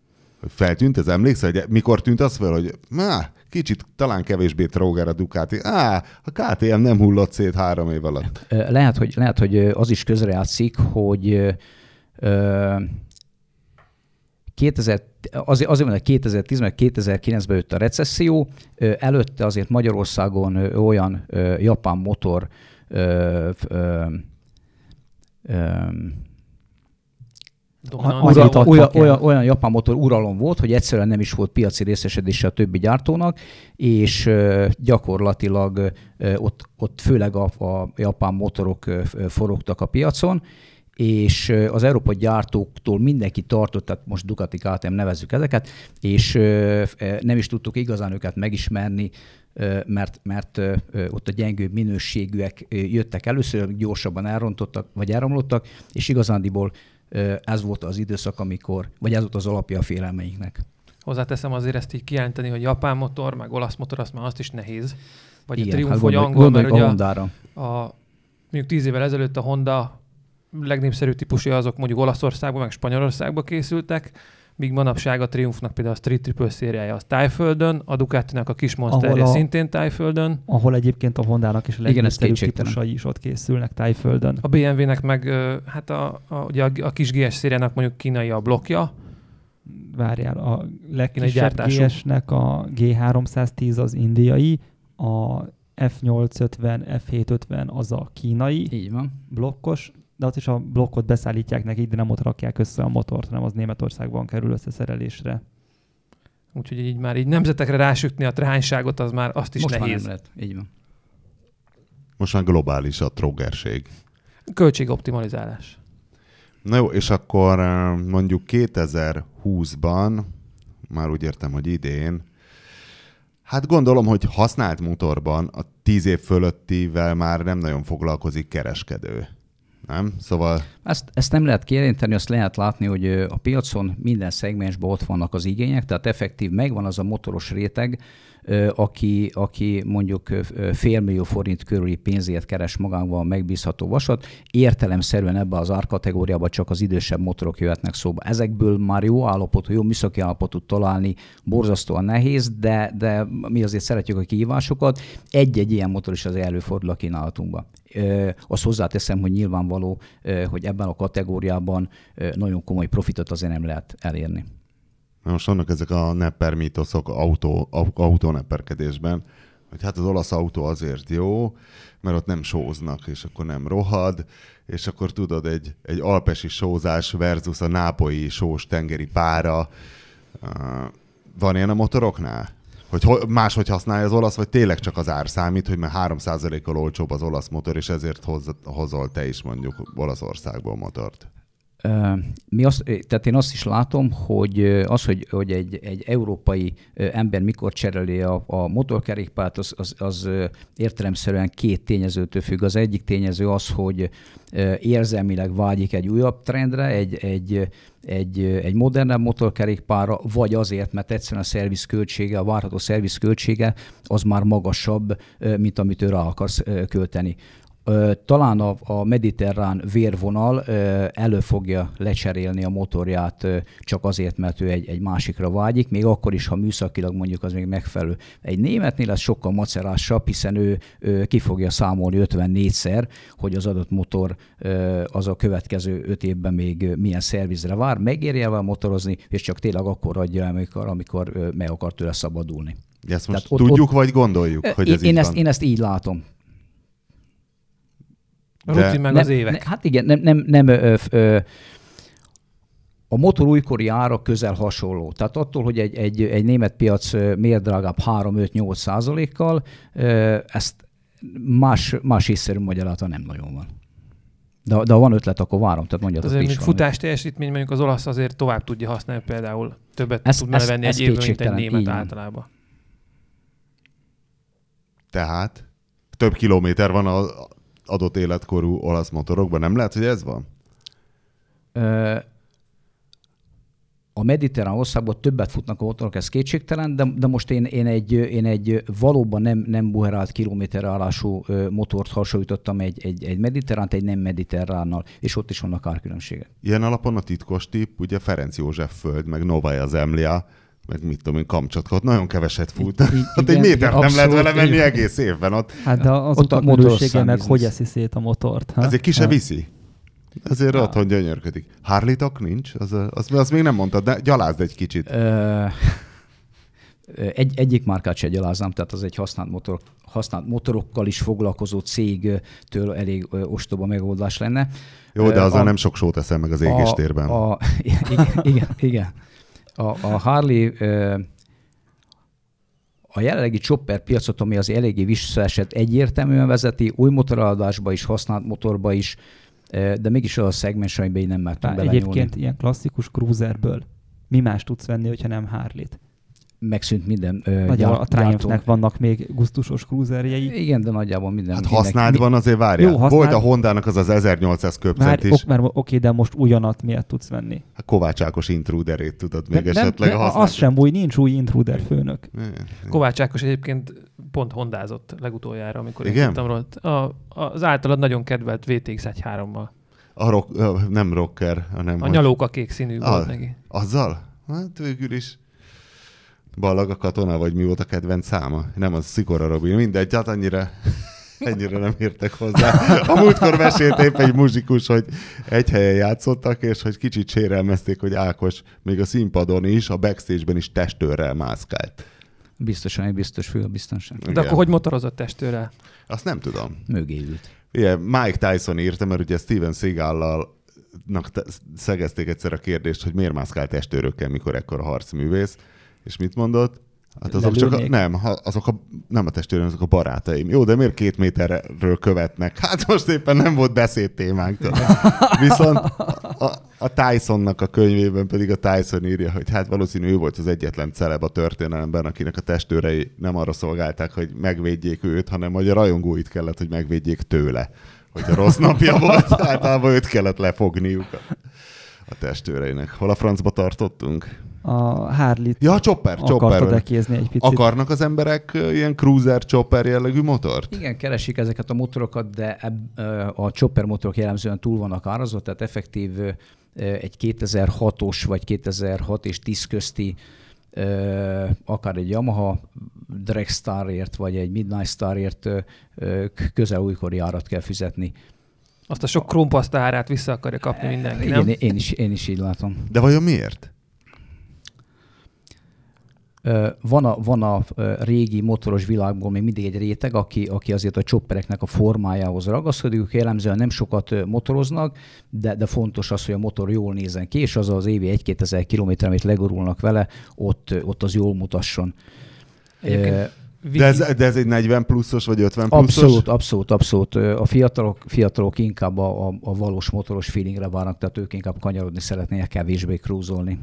A: Feltűnt ez? Emlékszel, hogy mikor tűnt az fel, hogy má, kicsit talán kevésbé tróger a Ducati. Á, a KTM nem hullott szét három év alatt.
D: Lehet, hogy, lehet, hogy az is közrejátszik, hogy 2000, azért, azért mondom, 2010 meg 2009-ben jött a recesszió, előtte azért Magyarországon olyan japán motor Ura, olyan, olyan, olyan japán motor uralom volt, hogy egyszerűen nem is volt piaci részesedése a többi gyártónak, és gyakorlatilag ott, ott főleg a, a japán motorok forogtak a piacon, és az európai gyártóktól mindenki tartott, tehát most Ducati KTM nevezzük ezeket, és nem is tudtuk igazán őket megismerni, mert, mert ott a gyengőbb minőségűek jöttek először, gyorsabban elrontottak, vagy elromlottak, és igazándiból ez volt az időszak, amikor, vagy ez volt az alapja a félelmeinknek.
C: Hozzáteszem azért ezt így kijelenteni, hogy japán motor, meg olasz motor, azt már azt is nehéz. Vagy
D: Igen,
C: a Triumph,
D: hát
C: vagy angol, mert ugye a,
D: Hondára.
C: a, mondjuk tíz évvel ezelőtt a Honda legnépszerűbb típusú azok mondjuk Olaszországban, meg Spanyolországban készültek, míg manapság a Triumphnak például a Street Triple szériája az Tájföldön, a Ducatinak a kis monsterje a, szintén Tájföldön.
B: Ahol egyébként a Hondának is a legnépszerűbb típusai is ott készülnek Tájföldön.
C: A BMW-nek meg hát a, a, ugye a, a kis GS szériának mondjuk kínai a blokja,
B: várjál, a legkisebb GS-nek a G310 az indiai, a F850, F750 az a kínai
D: Így van.
B: blokkos, de ott is a blokkot beszállítják nekik, de nem ott rakják össze a motort, hanem az Németországban kerül összeszerelésre.
C: Úgyhogy így már így nemzetekre rásütni a trányságot, az már azt is
D: Most
C: nehéz.
D: Már nem lehet. Így van.
A: Most már globális a trógerség.
C: Költségoptimalizálás.
A: Na jó, és akkor mondjuk 2020-ban, már úgy értem, hogy idén, hát gondolom, hogy használt motorban a 10 év fölöttivel már nem nagyon foglalkozik kereskedő nem? Szóval...
D: Ezt, ezt nem lehet kijelenteni, azt lehet látni, hogy a piacon minden szegmensben ott vannak az igények, tehát effektív megvan az a motoros réteg, aki, aki mondjuk félmillió forint körüli pénzért keres magával megbízható vasat. Értelemszerűen ebbe az árkategóriába csak az idősebb motorok jöhetnek szóba. Ezekből már jó állapotú, jó műszaki állapotút találni borzasztóan nehéz, de, de mi azért szeretjük a kihívásokat. Egy-egy ilyen motor is az előfordul a kínálatunkban. Azt hozzáteszem, hogy nyilvánvaló, hogy ebben a kategóriában nagyon komoly profitot azért nem lehet elérni.
A: Most vannak ezek a nepper mítoszok autó, autónepperkedésben, hogy hát az olasz autó azért jó, mert ott nem sóznak, és akkor nem rohad, és akkor tudod, egy, egy alpesi sózás versus a nápoi sós tengeri pára. Van ilyen a motoroknál? Hogy máshogy használja az olasz, vagy tényleg csak az ár számít, hogy már 3%-kal olcsóbb az olasz motor, és ezért hoz, hozol te is mondjuk Olaszországból motort?
D: Mi azt, tehát én azt is látom, hogy az, hogy, hogy egy, egy európai ember mikor cseréli a, a motorkerékpárt, az, az, az értelemszerűen két tényezőtől függ. Az egyik tényező az, hogy érzelmileg vágyik egy újabb trendre, egy, egy, egy, egy modernebb motorkerékpárra, vagy azért, mert egyszerűen a szerviz költsége, a várható szerviz költsége az már magasabb, mint amit ő rá akarsz költeni talán a, a mediterrán vérvonal elő fogja lecserélni a motorját csak azért, mert ő egy, egy másikra vágyik, még akkor is, ha műszakilag mondjuk az még megfelelő. Egy németnél ez sokkal macerásabb, hiszen ő, ő ki fogja számolni 54-szer, hogy az adott motor az a következő 5 évben még milyen szervizre vár, megérje el motorozni, és csak tényleg akkor adja, amikor, amikor meg akar tőle szabadulni.
A: Ezt most Tehát tudjuk, ott, vagy gondoljuk, hogy
D: én,
A: ez
D: én
A: így
D: ezt,
A: van?
D: Én ezt így látom.
C: A de... rutin meg
D: nem,
C: az évek.
D: Ne, hát igen, nem, nem, nem ö, ö, a motor újkori ára közel hasonló. Tehát attól, hogy egy, egy, egy német piac miért drágább 3-5-8 százalékkal, ezt más, más észszerű magyarázata nem nagyon van. De, de ha van ötlet, akkor várom, tehát mondjatok
C: Azért,
D: is
C: futás teljesítmény, mondjuk az olasz azért tovább tudja használni például. Többet
D: Ez-
C: tudna
D: ez-
C: venni
D: ez
C: egy évben, mint egy német
D: így van.
C: általában.
A: Tehát több kilométer van az adott életkorú olasz motorokban. Nem lehet, hogy ez van?
D: Ö, a mediterrán országban többet futnak a motorok, ez kétségtelen, de, de most én, én, egy, én egy valóban nem, nem buherált kilométerállású ö, motort hasonlítottam egy, egy, egy mediterránt, egy nem mediterránnal, és ott is vannak árkülönbségek.
A: Ilyen alapon a titkos tipp, ugye Ferenc József föld, meg Novaja Zemlia, meg mit tudom én, Kamcsatka, ott nagyon keveset fut.
D: I-
A: ott egy métert nem lehet vele menni
D: igen.
A: egész évben. Ott
B: Hát de az
D: Ott a
B: utak minősége
D: motor
B: meg hogy eszi szét a motort. Ha?
A: Azért ki se
B: Ha.
A: viszi. Azért
B: Ja.
A: otthon gyönyörködik. harley nincs? Az, az, az, még nem mondtad, de gyalázd egy kicsit.
D: Ö, egy, egyik márkát se gyaláznám, tehát az egy használt, motor, használt motorokkal is foglalkozó cégtől elég ostoba megoldás lenne.
A: Jó, de azzal
D: a-
A: nem sok sót eszem meg az égéstérben.
D: A, a, igen, igen, igen. A, a Harley a jelenlegi chopper piacot, ami az eléggé visszaesett, egyértelműen vezeti, új motoradásba is, használt motorba is, de mégis az a szegmens, amiben nem mertünk belenyúlni.
B: egyébként ilyen klasszikus cruiserből mi más tudsz venni, hogyha nem Harley-t?
D: Megszűnt minden ö,
B: Nagyjából
D: gyár,
B: a Triumphnek vannak még gusztusos cruiserjei.
D: Igen, de nagyjából minden.
A: Hát használtban azért várjál.
B: Jó, használt-
A: Volt a Hondának az az 1800
B: Már,
A: köpcent is.
B: ok, már oké, de most ugyanat miért tudsz venni?
A: A Kovács Ákos intruderét tudod még
B: De-
A: esetleg a
B: az sem új, nincs új intruder főnök.
C: Kovács Ákos egyébként pont hondázott legutoljára, amikor
A: Igen?
C: én tudtam róla. A, az általad nagyon kedvelt VTX 1.3-mal.
A: A rock, nem rocker, hanem
C: A
A: hogy-
C: nyalóka kék színű
A: Ah,
C: volt neki.
A: Azzal? Hát végül is. Ballag a katona, vagy mi volt a kedvenc száma? Nem, az Szikora Robi. Mindegy, hát annyira, ennyire nem értek hozzá. A múltkor mesélt épp egy muzsikus, hogy egy helyen játszottak, és hogy kicsit sérelmezték, hogy Ákos még a színpadon is, a backstage-ben is testőrrel mászkált.
D: Biztosan egy biztos fő a biztonság.
C: De
A: Igen.
C: akkor hogy motorozott testőrrel?
A: Azt nem tudom.
D: Mögé ült.
A: Igen, Mike Tyson írta, mert ugye Steven Seagal-lal szegezték egyszer a kérdést, hogy miért mászkál testőrökkel, mikor ekkor a harcművész, és mit mondott? Hát azok csak a,
B: Lelőnék?
A: nem, azok a, nem a testőröm, azok a barátaim. Jó, de miért két méterről követnek? Hát most éppen nem volt beszédtémánk. Viszont a, a Tysonnak a könyvében pedig a Tyson írja, hogy hát valószínű ő volt az egyetlen celeb a történelemben, akinek a testőrei nem arra szolgálták, hogy megvédjék őt, hanem hogy a rajongóit kellett, hogy megvédjék tőle. Hogy a rossz napja volt, általában őt kellett lefogniuk a, a testőreinek. Hol a francba tartottunk?
B: A Harley-t
A: Ja, chopper, chopper.
B: ekézni egy picit.
A: Akarnak az emberek ilyen cruiser, chopper jellegű motort?
D: Igen, keresik ezeket a motorokat, de ebb, ö, a chopper motorok jellemzően túl vannak árazva, tehát effektív egy 2006-os vagy 2006 és 10 közti akár egy Yamaha Dragstarért vagy egy Midnight Starért közel újkori árat kell fizetni.
C: Azt a sok krómpaszta árát vissza akarja kapni mindenki,
D: Igen,
C: nem?
D: én is, én is így látom.
A: De vajon miért?
D: Van a, van a régi motoros világból még mindig egy réteg, aki, aki azért a choppereknek a formájához ragaszkodik, ők jellemzően nem sokat motoroznak, de, de fontos az, hogy a motor jól nézzen ki, és az az évi 1-2 ezer kilométer, amit legurulnak vele, ott, ott az jól mutasson.
C: Egyébként
A: De ez, de ez egy 40 pluszos vagy 50 pluszos?
D: Abszolút, abszolút, abszolút. A fiatalok, fiatalok inkább a, a, a valós motoros feelingre várnak, tehát ők inkább kanyarodni szeretnének, kevésbé cruisolni.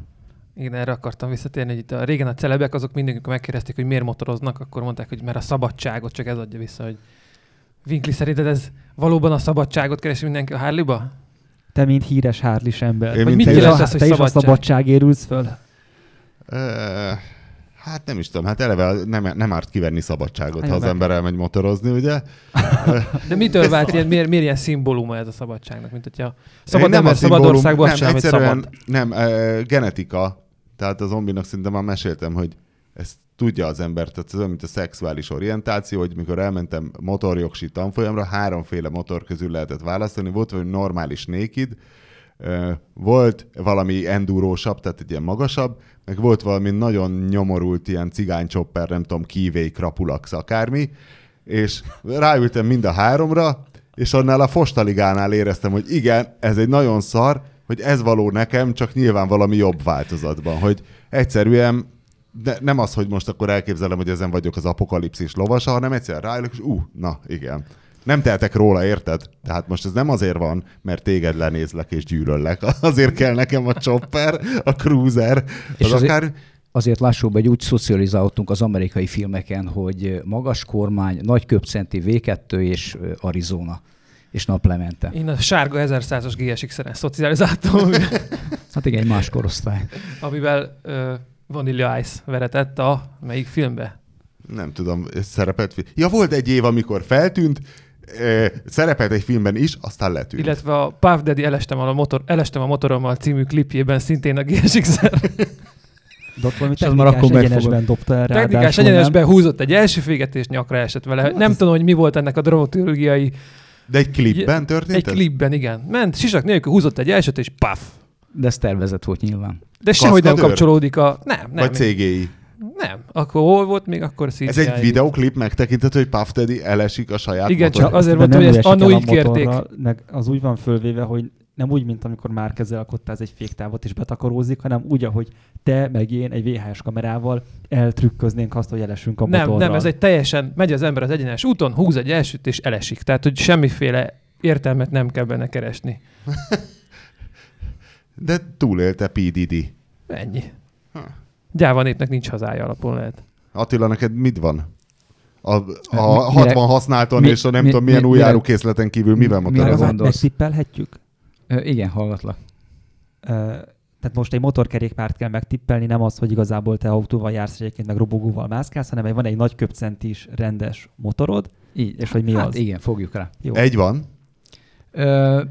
C: Igen, erre akartam visszatérni, hogy itt a, régen a celebek azok mindig, amikor megkérdezték, hogy miért motoroznak, akkor mondták, hogy mert a szabadságot, csak ez adja vissza, hogy Winkli, szerinted ez valóban a szabadságot keresi mindenki a Harley-ba?
B: Te, mint híres harley ember.
A: Én,
C: Vagy
A: mint
C: mit jelent ez, hogy
B: te is a
C: szabadság?
B: szabadságért ülsz föl?
A: Hát nem is tudom, hát eleve nem, nem árt kivenni szabadságot,
B: Hát
A: ha az
B: meg-
A: ember elmegy motorozni, ugye?
C: De mitől vált ilyen, miért, miért ilyen szimbóluma ez a szabadságnak? Mint hogyha szabad
A: Nem a
C: ember szabad országban
A: nem,
C: sem,
A: egyszerűen
C: szabad.
A: Nem, genetika. Tehát a zombinak szinte már meséltem, hogy ezt tudja az ember, tehát ez olyan, mint a szexuális orientáció, hogy mikor elmentem motorjogsi tanfolyamra, háromféle motor közül lehetett választani. Volt valami normális naked, volt valami endurósabb, tehát egy ilyen magasabb, meg volt valami nagyon nyomorult ilyen cigánycsopper, nem tudom, kívéi, krapulax, akármi, és ráültem mind a háromra, és annál a fostaligánál éreztem, hogy igen, ez egy nagyon szar, hogy ez való nekem, csak nyilván valami jobb változatban, hogy egyszerűen de nem az, hogy most akkor elképzelem, hogy ezen vagyok az apokalipszis lovasa, hanem egyszerűen ráülök, és ú, uh, na igen. Nem tehetek róla, érted? Tehát most ez nem azért van, mert téged lenézlek és gyűlöllek. Azért kell nekem a chopper, a cruiser,
D: És
A: az
D: azért-
A: akár...
D: Azért lássuk be, hogy úgy szocializálódtunk az amerikai filmeken, hogy magas kormány, nagy köpcenti V2 és Arizona és naplemente.
C: Én a sárga 1100-as GSX-en szocializáltam,
D: Hát igen, egy más korosztály.
C: amivel uh, Vanilla Ice veretett a melyik filmbe?
A: Nem tudom, szerepelt... Ja, volt egy év, amikor feltűnt, eh, szerepelt egy filmben is, aztán letűnt.
C: Illetve a Puff Daddy elestem a, motor, elestem a motorommal című klipjében szintén a GSX-en.
B: De ott valami
D: És az már
B: technikás
D: akkor
B: egyenesben dobta el
C: Technikás
B: ráadásul,
C: egyenesben húzott egy első féget, és nyakra esett vele.
B: Hát
C: nem
B: ez-
C: tudom, hogy mi volt ennek a dramaturgiai...
A: De egy klipben történt
C: Egy
A: ez?
C: klipben, igen. Ment, sisak nélkül húzott egy elsőt, és paf.
D: De ez tervezett volt nyilván.
C: De sehogy nem kapcsolódik a... Nem, nem.
A: Vagy CGI.
C: Nem. Akkor hol volt még? Akkor CGI.
A: Ez egy videoklip megtekinthető, hogy Puff Daddy elesik a saját
C: Igen,
A: motorján.
C: csak azért mondtam, hogy ezt annó így kérték.
B: az úgy van fölvéve, hogy nem úgy, mint amikor már kezelkottál ez egy féktávot és betakarózik, hanem úgy, ahogy te meg én egy VHS kamerával eltrükköznénk azt, hogy elesünk a
C: Nem,
B: motorral.
C: nem, ez egy teljesen, megy az ember az egyenes úton, húz egy elsőt, és elesik. Tehát, hogy semmiféle értelmet nem kell benne keresni.
A: De túlélte P. Diddy.
C: Ennyi.
A: Ha.
C: Gyáva népnek nincs hazája alapon lehet.
A: Attila, neked mit van? A, a
D: Mi-
A: 60
D: mire-
A: használton
D: mi-
A: és a nem
D: mi-
A: tudom milyen
D: mi-
A: új
D: mire-
A: árukészleten kívül mivel
D: mire
A: motorozol?
B: Meg-
D: gondolsz?
B: Megtippelhetjük?
D: Ö, igen, hallgatlak.
B: Ö, Tehát most egy motorkerékpárt kell megtippelni, nem az, hogy igazából te autóval jársz egyébként, meg robogóval mászkálsz, hanem van egy nagy köpcentis rendes motorod,
D: Így.
B: És hogy mi
D: hát
B: az?
D: igen, fogjuk rá.
B: jó.
A: Egy van.
D: Ö,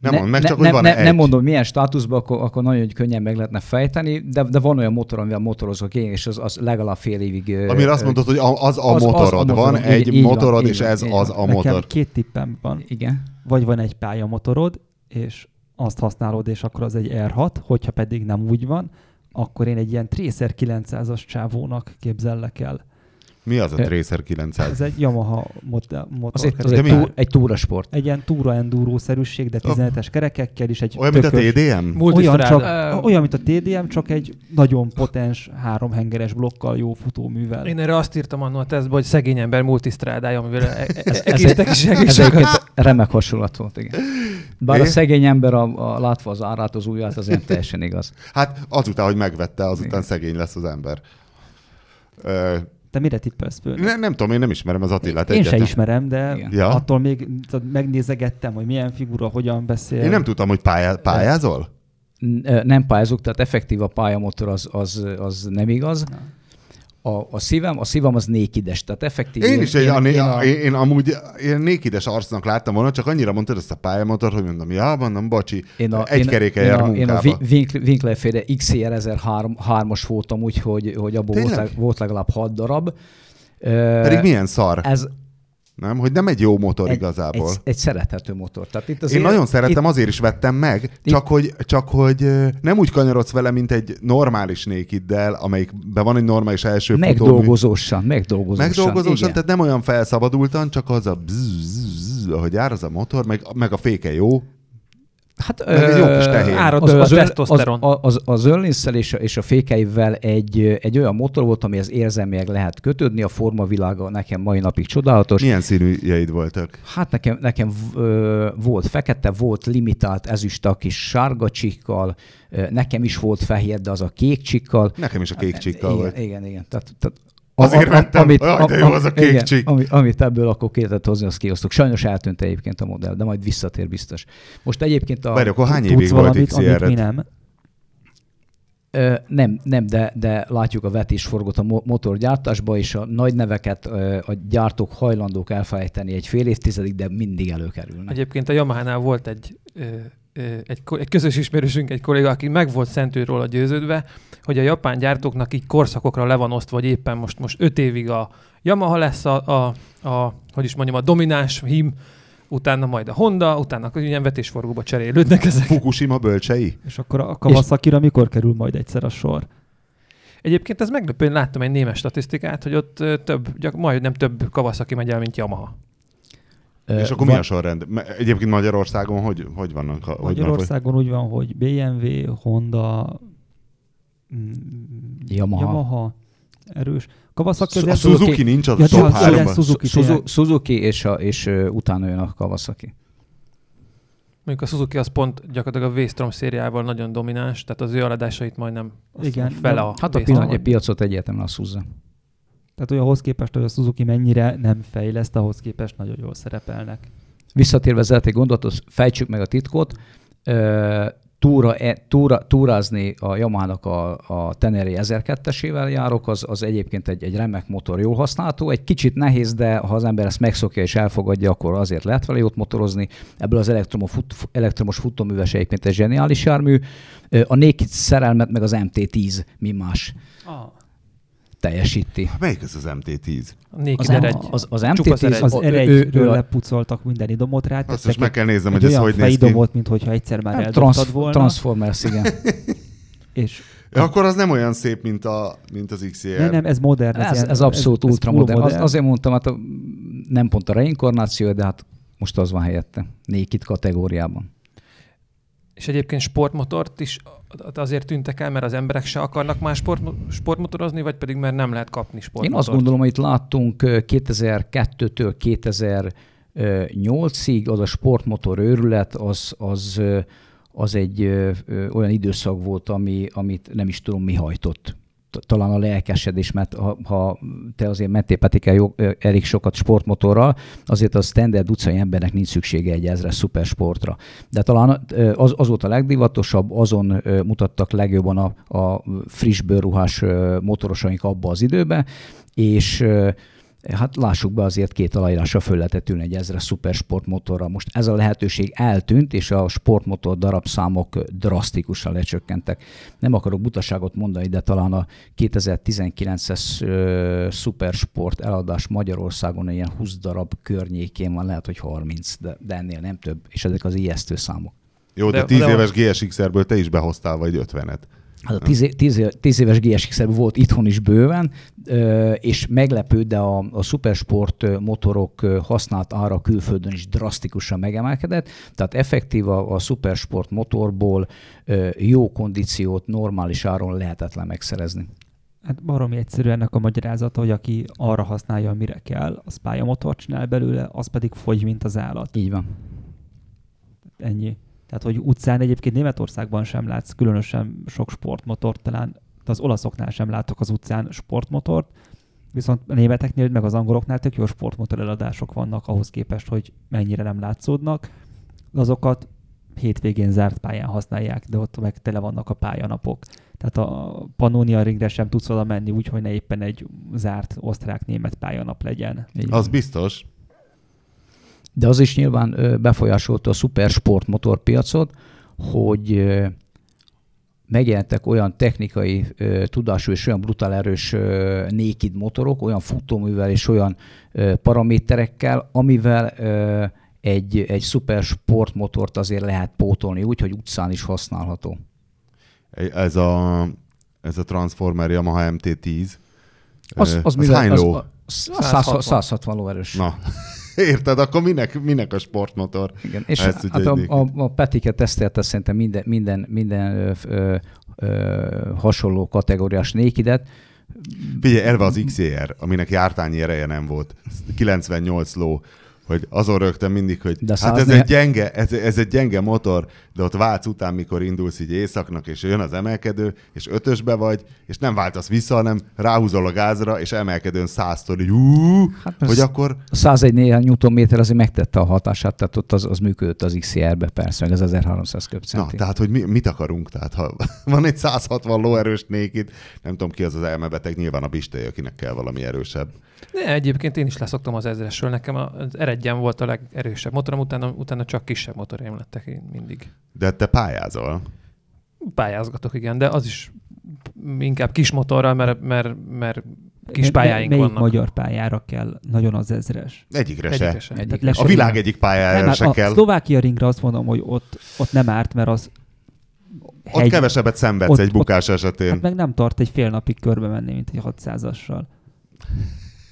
A: Nem mondd meg, csak hogy
D: nem,
A: van egy.
D: nem mondom, milyen státuszban, akkor, akkor nagyon könnyen meg lehetne fejteni, de, de van olyan motor, amivel motorozok én, és az, az legalább fél évig...
A: Amire azt mondod, hogy az a
D: az- az a
A: motorod. Van
D: motorom.
A: egy
D: Így- így van,
A: motorod,
D: így
A: és
D: van,
A: ez
D: így
A: az
D: van.
A: a
B: Nekem
A: motor.
B: két tippem van.
D: Igen.
B: Vagy van egy pályamotorod, és azt használod, és akkor az egy R6, hogyha pedig nem úgy van, akkor én egy ilyen Tracer 900-as csávónak képzellek el.
A: Mi az a Tracer 900?
B: Ez egy Yamaha motor.
D: Az egy, az egy, túr, egy túrasport.
B: Egy ilyen túra enduro-szerűség, de 17-es kerekekkel is egy
A: Olyan, mint a
B: tökös-
A: TDM?
B: olyan, csak, olyan, mint a TDM, csak egy nagyon potens háromhengeres blokkal jó futóművel.
C: Én erre azt írtam annól a tesztbe, hogy szegény ember multisztrádája, amivel e- e-
D: Ez-
C: egész
D: ez- remek hasonlat volt, igen. Bár
A: É?
D: a szegény ember a, a, látva az árát, az ujját, az nem teljesen igaz.
A: Hát azután, hogy megvette, azután
D: Igen.
A: szegény lesz az ember. Ö,
B: Te mire tippelsz föl?
A: ne, nem tudom, én nem ismerem az Attilát
B: Én se
A: egyáltalán.
B: ismerem, de
D: Igen.
A: Ja.
B: attól még tudod, megnézegettem, hogy milyen figura, hogyan beszél.
A: Én nem tudtam, hogy pályá, pályázol?
D: Nem pályázok, tehát effektív a pályamotor az, az, az nem igaz.
B: Na.
D: A, a szívem, a szívem az nékides, tehát effektív.
A: Én is egy, én, én,
D: a,
A: én, én amúgy én nékides arcnak láttam volna, csak annyira mondtad ezt a pályamotor, hogy mondom, ja, mondom, bocsi,
D: én a,
A: egy
D: én,
A: keréke
D: én
A: jár
D: a, én a
A: munkába.
D: Winkler, Winkler féle XCR 1003-as voltam, úgyhogy hogy abból volt,
A: Tényleg?
D: leg- volt legalább 6 darab.
A: Pedig milyen szar,
D: Ez
A: nem? Hogy nem egy jó motor
D: egy,
A: igazából.
D: egy, egy szerethető motor. Tehát itt
A: Én
D: azért,
A: nagyon szeretem,
D: itt,
A: azért is vettem meg, csak hogy, csak hogy nem úgy kanyarodsz vele, mint egy normális nékiddel, amelyikben van egy normális első.
D: Megdolgozósan, megdolgozósan.
A: Megdolgozósan,
D: igen.
A: tehát nem olyan felszabadultan, csak az a bzz, bzz, bzz, ahogy jár az a motor, meg, meg a féke jó.
D: Hát,
A: egy jó kis tehén.
C: Árad
D: az, az,
C: a
D: az,
C: tesztoszteron.
D: az, az, az Örlinszel és, a- és a fékeivel egy, egy olyan motor volt, amihez érzelmileg lehet kötődni, a formavilága nekem mai napig csodálatos.
A: Milyen színűjeid voltak?
D: Hát nekem, nekem ö, volt fekete, volt limitált ezüst a kis sárga csikkal, ö, nekem is volt fehér, de az a kék csikkal.
A: Nekem is a kék csikkal
D: igen,
A: volt.
D: Igen, igen. Tehát, tehát
A: Azért vettem. Jaj, de jó az a kék
D: igen,
A: csík.
D: Ami, amit ebből akkor ki lehetett hozni, azt kiosztok. Sajnos eltűnt egyébként a modell, de majd visszatér biztos. Most egyébként a...
A: Várj, akkor hány évig volt
B: valamit, amit mi nem?
D: Ö, nem, nem, de, de látjuk a vetésforgót a mo- motorgyártásba, és a nagy neveket ö, a gyártók hajlandók elfelejteni egy fél évtizedig, de mindig előkerülnek.
C: Egyébként a Yamaha-nál volt egy, ö, egy, egy közös ismerősünk, egy kolléga, aki meg volt szentül róla győződve, hogy a japán gyártóknak így korszakokra le van osztva, hogy éppen most, most öt évig a Yamaha lesz a, a, a hogy is mondjam, a domináns hím, utána majd a Honda, utána ilyen vetésforgóba cserélődnek ezek.
A: Fukushima bölcsei?
B: És akkor a Kawasaki-ra mikor kerül majd egyszer a sor?
C: Egyébként ez meglepő, én láttam egy némes statisztikát, hogy ott több, gyak, majdnem több Kawasaki megy el, mint Yamaha.
A: És akkor
D: van-
A: mi a sorrend? Egyébként Magyarországon hogy, hogy vannak? Hogy van,
B: Magyarországon úgy van, hogy BMW, Honda, mm,
D: Yamaha.
B: Yamaha erős. Kawasaki
A: A
B: azért...
A: Suzuki nincs az
B: Ja,
A: a
B: de
A: top
B: az-
A: 3
B: Suzuki.
D: Suzuki, és, a, és utána jön a Kawasaki.
C: Mondjuk a Suzuki az pont gyakorlatilag a V-Strom szériával nagyon domináns, tehát az ő eladásait majdnem
B: Igen,
C: fele a
D: Hát a, pillanat, a piacot egyértelműen a Suzuki.
B: Tehát hogy ahhoz képest, hogy a Suzuki mennyire nem fejleszt, ahhoz képest nagyon jól szerepelnek.
D: Visszatérve az eredeti gondolatot, fejtsük meg a titkot. Túra, e, túra, túrázni a Yamaha-nak a, a Tenere 1002-esével járok, az, az egyébként egy, egy remek motor, jól használható. Egy kicsit nehéz, de ha az ember ezt megszokja és elfogadja, akkor azért lehet vele jót motorozni. Ebből az elektromos, fut, elektromos futóműves egyébként egy zseniális jármű. A Naked szerelmet meg az MT-10 mi más
B: Ah.
D: Teljesíti.
A: Melyik ez az MT-10?
C: A Naked
D: Az, az, az
C: Csupasz
D: MT-10
C: eregy.
B: Az
D: a-
B: lepucoltak minden idomot rá.
A: Azt most meg kell nézem,
B: egy
A: hogy ez
B: olyan
A: hogy néz ki.
B: fejidomot, mint hogyha egyszer már
D: Hát
B: eldobtad volna.
D: Transformers, igen.
B: és
A: Ja, akkor az nem olyan szép, mint, a, mint az XR.
B: nem, nem, ez modern.
D: Ez,
B: ilyen-
D: ez abszolút
B: ez
D: ultramodern.
B: full
D: Az, azért mondtam, hát a, nem pont a reinkarnáció, de hát most az van helyette. Naked kategóriában.
C: És egyébként sportmotort is azért tűntek el, mert az emberek se akarnak már sport, sportmotorozni, vagy pedig mert nem lehet kapni
D: Én
C: sportmotort?
D: azt gondolom, hogy itt láttunk ö, 2002-től 2008-ig, az a sportmotor őrület, az, az, az egy olyan időszak volt, ami, amit nem is tudom, mi hajtott. Talán a lelkesedés, mert ha, ha te azért mentél Petike jó, elég sokat sportmotorral, azért a standard utcai embernek nincs szüksége egy ezres szupersportra. De talán az, az volt a legdivatosabb, azon mutattak legjobban a, a friss bőrruhás motorosaink abba az időbe, és hát lássuk be azért két aláírásra föl lehetett ülni egy ezre szupersport motorra. Most ez a lehetőség eltűnt, és a sportmotor darabszámok drasztikusan lecsökkentek. Nem akarok butaságot mondani, de talán a 2019-es ö, szupersport eladás Magyarországon ilyen 20 darab környékén van, lehet, hogy 30, de, de ennél nem több, és ezek az ijesztő számok.
A: Jó, de,
C: De-
A: 10
C: de-
A: éves GSX-erből te is behoztál vagy 50-et.
D: Hát a 10, 10, 10 éves GSX volt itthon is bőven, és meglepő, de a, a szupersport motorok használt ára külföldön is drasztikusan megemelkedett, tehát effektív a, a szupersport motorból jó kondíciót normális áron lehetetlen megszerezni.
B: Hát baromi egyszerű ennek a magyarázata, hogy aki arra használja, amire kell, az pályamotort csinál belőle, az pedig fogy, mint az állat.
D: Így van.
B: Ennyi. Tehát, hogy utcán egyébként Németországban sem látsz különösen sok sportmotort, talán az olaszoknál sem látok az utcán sportmotort, viszont a németeknél, meg az angoloknál tök jó sportmotor eladások vannak ahhoz képest, hogy mennyire nem látszódnak. Azokat hétvégén zárt pályán használják, de ott meg tele vannak a pályanapok. Tehát a Pannonia ringre sem tudsz oda menni úgy, hogy ne éppen egy zárt osztrák-német pályanap legyen.
A: Az biztos.
D: De az is nyilván befolyásolta a szupersport motorpiacot, hogy megjelentek olyan technikai ö, tudású és olyan brutál erős ö, naked motorok, olyan futóművel és olyan ö, paraméterekkel, amivel ö, egy, egy szuper sportmotort azért lehet pótolni úgy, hogy utcán is használható.
A: Ez a, ez a Transformer Yamaha MT-10.
D: Az,
A: Ö,
D: az, mivel, az,
A: hányló?
D: az, az 160, 160 lóerős.
A: Na, érted, akkor minek, minek a sportmotor?
D: Igen. És hát a, a, a Petike tesztelte szerintem minden, minden, minden ö, ö, ö, hasonló kategóriás nékidet.
A: Figyelj, elve az XR, aminek jártányi ereje nem volt. 98 ló, hogy azon rögtem mindig, hogy
D: De
A: hát ez
D: 104
A: egy, gyenge, ez, ez egy gyenge motor, de ott váltsz után, mikor indulsz így éjszaknak, és jön az emelkedő, és ötösbe vagy, és nem váltasz vissza, hanem ráhúzol a gázra, és emelkedőn száztól, ú,
D: Hát
A: hogy akkor
D: A 101 néhány Newtonméter azért megtette a hatását, tehát ott az, az működött az XR-be persze, meg az 1300
A: Na,
D: köbcenti.
A: tehát, hogy mi, mit akarunk? Tehát, ha van egy 160 lóerős nékit, nem tudom ki az az elmebeteg, nyilván a bistei, akinek kell valami erősebb.
C: De egyébként én is leszoktam az ezresről. Nekem az eredjen volt a legerősebb motorom, utána, utána csak kisebb motoraim lettek én mindig.
A: De te pályázol.
C: Pályázgatok, igen, de az is inkább kis motorral, mert, mert, mert kis pályáink
B: melyik
C: vannak.
B: magyar pályára kell nagyon az ezres?
A: Egyikre
C: Egyikre
A: se.
C: se.
D: Egyik-
B: Tehát le
A: A
B: se-
A: világ egyik pályájára
B: Nem,
A: se
B: hát a
A: kell.
B: Szlovákia ringre azt mondom, hogy ott, ott nem árt, mert az
A: Ott kevesebbet szenvedsz
B: ott-
A: egy bukás esetén.
B: Hát meg nem tart egy fél napig körbe menni, mint egy 600-assal.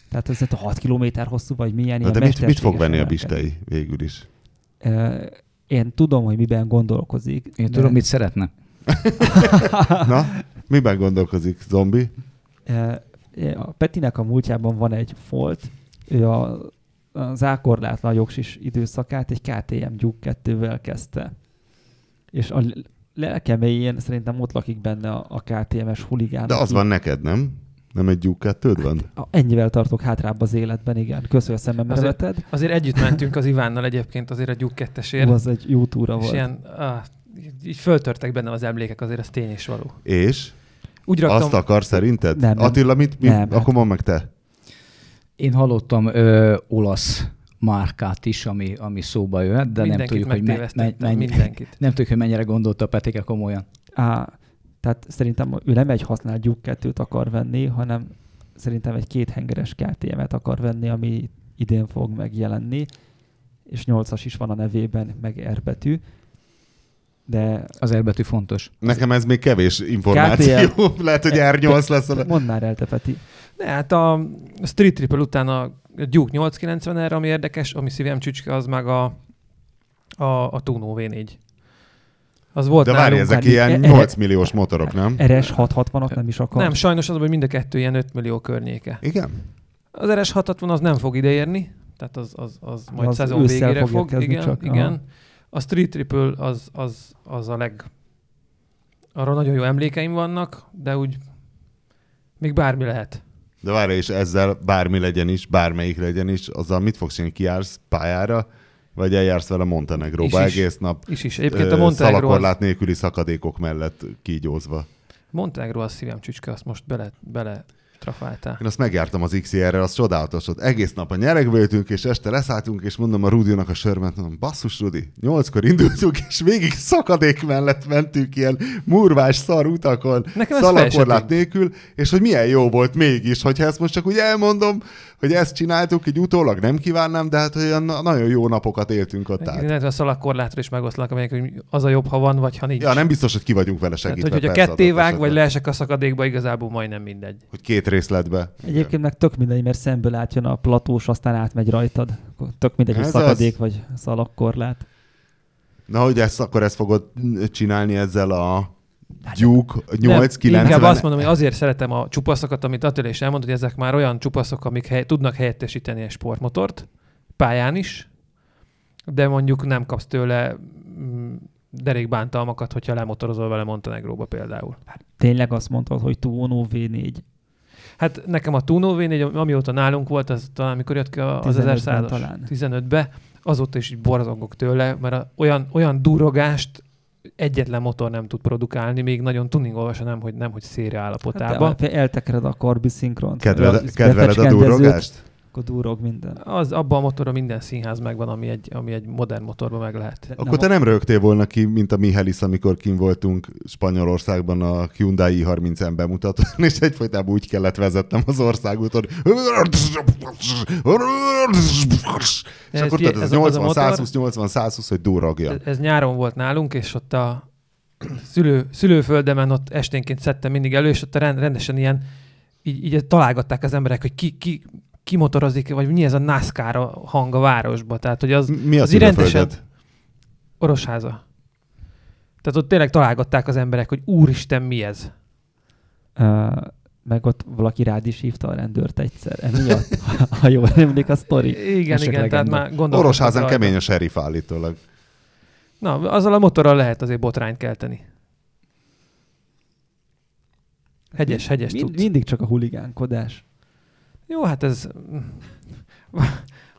B: Tehát ez a 6 km hosszú, vagy milyen
A: Na
B: ilyen
A: de mit, mit fog venni a bistei végül is?
B: Én tudom, hogy miben gondolkozik.
D: Én
B: de-
D: tudom, mit szeretne.
A: Na, miben gondolkozik, zombi?
B: A Petinek a múltjában van egy folt, ő a, az ákorlátlan jogsis időszakát egy KTM Gyuk 2-vel kezdte. És a lelke mélyén szerintem ott lakik benne a, a KTM-es huligán.
A: De az
B: aki-
A: van neked, nem? Nem egy gyúk kettőd van?
B: A- Ennyivel tartok hátrább az életben, igen. Köszönöm a szememre
C: Azért-
B: veted.
C: Azért együtt mentünk az Ivánnal egyébként azért a Gyuk 2
B: Ú, az egy jó túra
C: és
B: volt.
C: ilyen, ah, így föltörtek bennem az emlékek, azért ez tény és való.
A: És?
C: Úgy raktam,
A: Azt akar szerinted?
B: Nem, nem.
A: Attila, mit, mit?
B: Nem, hát-
A: akkor mondd meg te.
D: Én hallottam ö, olasz márkát is, ami, ami szóba jöhet, de nem tudjuk, hogy me, me, mennyi,
C: mindenkit.
D: nem tudjuk, hogy mennyire gondolta a Petike komolyan.
B: Á, tehát szerintem ő nem egy használt 2-t akar venni, hanem szerintem egy kéthengeres KTM-et akar venni, ami idén fog megjelenni, és 8-as is van a nevében, meg R betű. De
D: Az erbetű fontos.
A: Nekem ez még kevés információ. Lehet, hogy R8 lesz. A...
B: mondd már el, te Peti.
C: De hát a Street Triple után a Duke 890 erre, ami érdekes, ami szívem csücske, az meg a, a, a Tuno V4. Az volt
A: De várj,
C: nálunk.
A: ezek
B: már-
A: ilyen
B: e-
A: 8 milliós motorok, nem?
B: RS 660-at nem is akar.
C: Nem, sajnos az, hogy mind a kettő ilyen 5 millió környéke.
A: Igen?
C: Az RS 660 az nem fog ideérni, tehát az, az, az majd
B: Az
C: szezon végére
B: fog
C: Igen,
B: csak, aha.
C: igen. A Street Triple az, az, az a leg... Arra nagyon jó emlékeim vannak, de úgy még bármi lehet.
A: De várj, és ezzel bármi legyen is, bármelyik legyen is, azzal mit fogsz csinálni? Kijársz pályára, vagy eljársz vele Montenegróba
C: Is,
A: egész nap?
C: Is is. Egyébként a Montenegro
A: Szalakorlát nélküli szakadékok mellett kígyózva.
C: Montenegro az szívem csücske, azt most bele, bele trafáltál.
A: Én azt megjártam az XR-re, az csodálatos volt. Egész nap a nyerekbe ültünk, és este leszálltunk, és mondom a Rudinak a sörmet, mondom, basszus Rudi, nyolckor indultunk, és végig szakadék mellett mentünk ilyen murvás szar utakon,
C: Nekem
A: szalakorlát nélkül, és hogy milyen jó volt mégis, hogyha ezt most csak úgy elmondom, hogy ezt csináltuk, így utólag nem kívánnám, de hát olyan na- nagyon jó napokat éltünk ott át.
C: Illetve a szalagkorlátra is megoszlak, amelyek, hogy az a jobb, ha van, vagy ha nincs.
A: Ja, nem biztos, hogy ki vagyunk vele
C: Tehát,
A: segítve.
C: hogy, hogyha
A: persze,
C: ketté vág, vagy leesek a szakadékba, igazából majdnem mindegy.
A: Hogy két részletbe.
B: Egyébként meg tök mindegy, mert szemből átjön a platós, aztán átmegy rajtad. Tök mindegy, hogy szakadék
A: az.
B: vagy szalagkorlát.
A: Na, hogy ezt akkor ezt fogod csinálni ezzel a
C: Nem,
A: 890
C: Inkább azt mondom, hogy azért szeretem a csupaszokat, amit Attila is elmondott, hogy ezek már olyan csupaszok, amik hely, tudnak helyettesíteni egy sportmotort, pályán is, de mondjuk nem kapsz tőle mm, derékbántalmakat, hogyha lemotorozol vele Montenegróba például.
B: Tényleg azt mondtad, hogy Tuono V4.
C: Hát nekem a Tuno V4, amióta nálunk volt, az talán mikor jött ki a- az
B: 15-ben
C: 1000
B: talán.
C: 15-be, azóta is így borzongok tőle, mert a, olyan, olyan durogást egyetlen motor nem tud produkálni, még nagyon tuningolva se nem, hogy nem, hogy széria állapotában.
B: Hát, eltekered a karbi szinkront.
A: Kedveled, kedveled a durrogást?
B: Akkor durrog minden.
C: Az, abban a motorban minden színház megvan, ami egy, ami egy modern motorban meg lehet.
B: De
A: Akkor te nem rögtél volna ki, mint a Mihelis, amikor kim voltunk Spanyolországban a Hyundai i30-en bemutatón, és egyfolytában úgy kellett vezetnem az országúton. És
C: Ez
A: akkor tudod, ez
C: ez a- az a
A: 80,
C: motor-
A: 120, 80, 120, hogy durragja.
C: Ez, ez nyáron volt nálunk, és ott a szülő, szülőföldemen ott esténként szedtem mindig elő, és ott a rend, rendesen ilyen, így, így találgatták az emberek, hogy ki, ki, ki motorozik, vagy mi ez a NASCAR a hang a városba. Tehát, hogy az
A: Mi a
C: az így rendesen-
A: szülőfölded?
C: orosháza. Tehát ott tényleg találgatták az emberek, hogy úristen, mi ez?
B: Uh, meg ott valaki rád is hívta a rendőrt egyszer. Emiatt, ha, jól emlék a sztori.
C: Igen,
D: csak
C: igen, tehát már gondolkodtak
A: Orosházán kemény a sheriff állítólag.
C: Na, azzal a motorral lehet azért botrányt kelteni. Hegyes, hegyes
B: Mind,
C: tudsz.
B: mindig csak a huligánkodás.
C: Jó, hát ez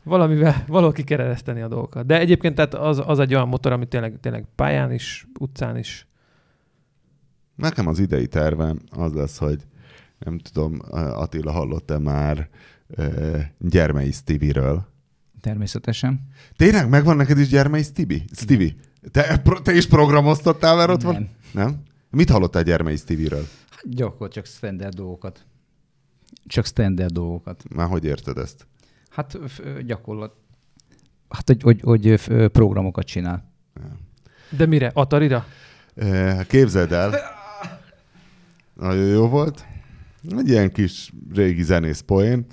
C: valamivel valaki kell ereszteni a dolgokat. De egyébként tehát az, az egy olyan motor, ami tényleg, tényleg pályán is, utcán is.
A: Nekem az idei tervem az lesz, hogy nem tudom, Attila hallott-e már Gyermei Stevie-ről?
D: Természetesen.
A: Tényleg megvan neked is Gyermei Stevie? Stevie? Te, te is programoztattál, mert ott van?
D: Nem.
A: Nem? Mit hallottál Gyermei Stevie-ről?
D: Hát Gyakor csak standard dolgokat. Csak standard dolgokat.
A: Már hogy érted ezt?
D: Hát gyakorlat. Hát, hogy, hogy, hogy programokat csinál.
C: De mire? Atarira?
A: Képzeld el, nagyon jó volt, egy ilyen kis régi zenész poén,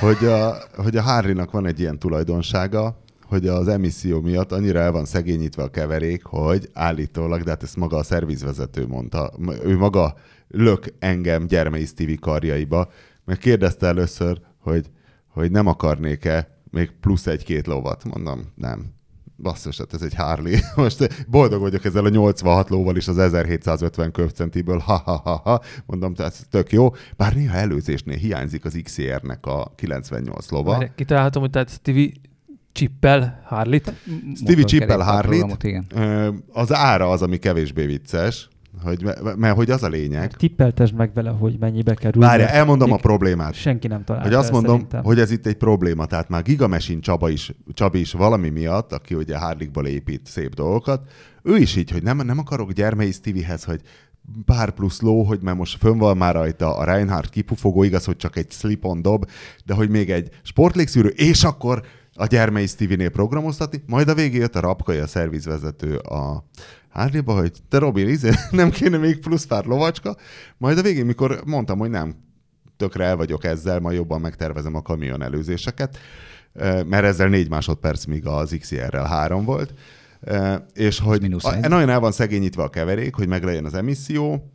A: hogy a, hogy a Harry-nak van egy ilyen tulajdonsága, hogy az emisszió miatt annyira el van szegényítve a keverék, hogy állítólag, de hát ezt maga a szervizvezető mondta, ő maga lök engem gyermei Stevie karjaiba, meg kérdezte először, hogy, hogy nem akarnék-e még plusz egy-két lovat. Mondom, nem. Basszus, hát ez egy Harley. Most boldog vagyok ezzel a 86 lóval is az 1750 köpcentiből. Ha-ha-ha-ha. Mondom, tehát ez tök jó. Bár néha előzésnél hiányzik az XR-nek a 98 lova.
C: Várj, Kitalálhatom, hogy tehát Stevie Chippel Harley-t.
A: Stevie
D: Igen.
A: Ö, Az ára az, ami kevésbé vicces, hogy, mert hogy az a lényeg.
B: Tippeltesd meg vele, hogy mennyibe kerül.
A: Várja, elmondom a problémát.
B: Senki nem találta
A: Hogy azt mondom,
B: szerintem.
A: hogy ez itt egy probléma. Tehát már Gigamesin Csaba is, Csabi is valami miatt, aki ugye Harlikból épít szép dolgokat, ő is így, hogy nem, nem akarok gyermei Steviehez, hogy pár plusz ló, hogy mert most fönn van már rajta a Reinhardt kipufogó, igaz, hogy csak egy slip-on dob, de hogy még egy sportlégszűrő, és akkor a gyermei Stevie-nél programoztatni, majd a végén jött a Rapkai, a szervizvezető a Harleyba, hogy te Robi, izé, nem kéne még plusz pár lovacska, majd a végén, mikor mondtam, hogy nem, tökre el vagyok ezzel, majd jobban megtervezem a kamion előzéseket, eh, mert ezzel négy másodperc, míg az XR-rel három volt, Eh, és hogy a, nagyon el van szegényítve a keverék, hogy meglegyen az emisszió,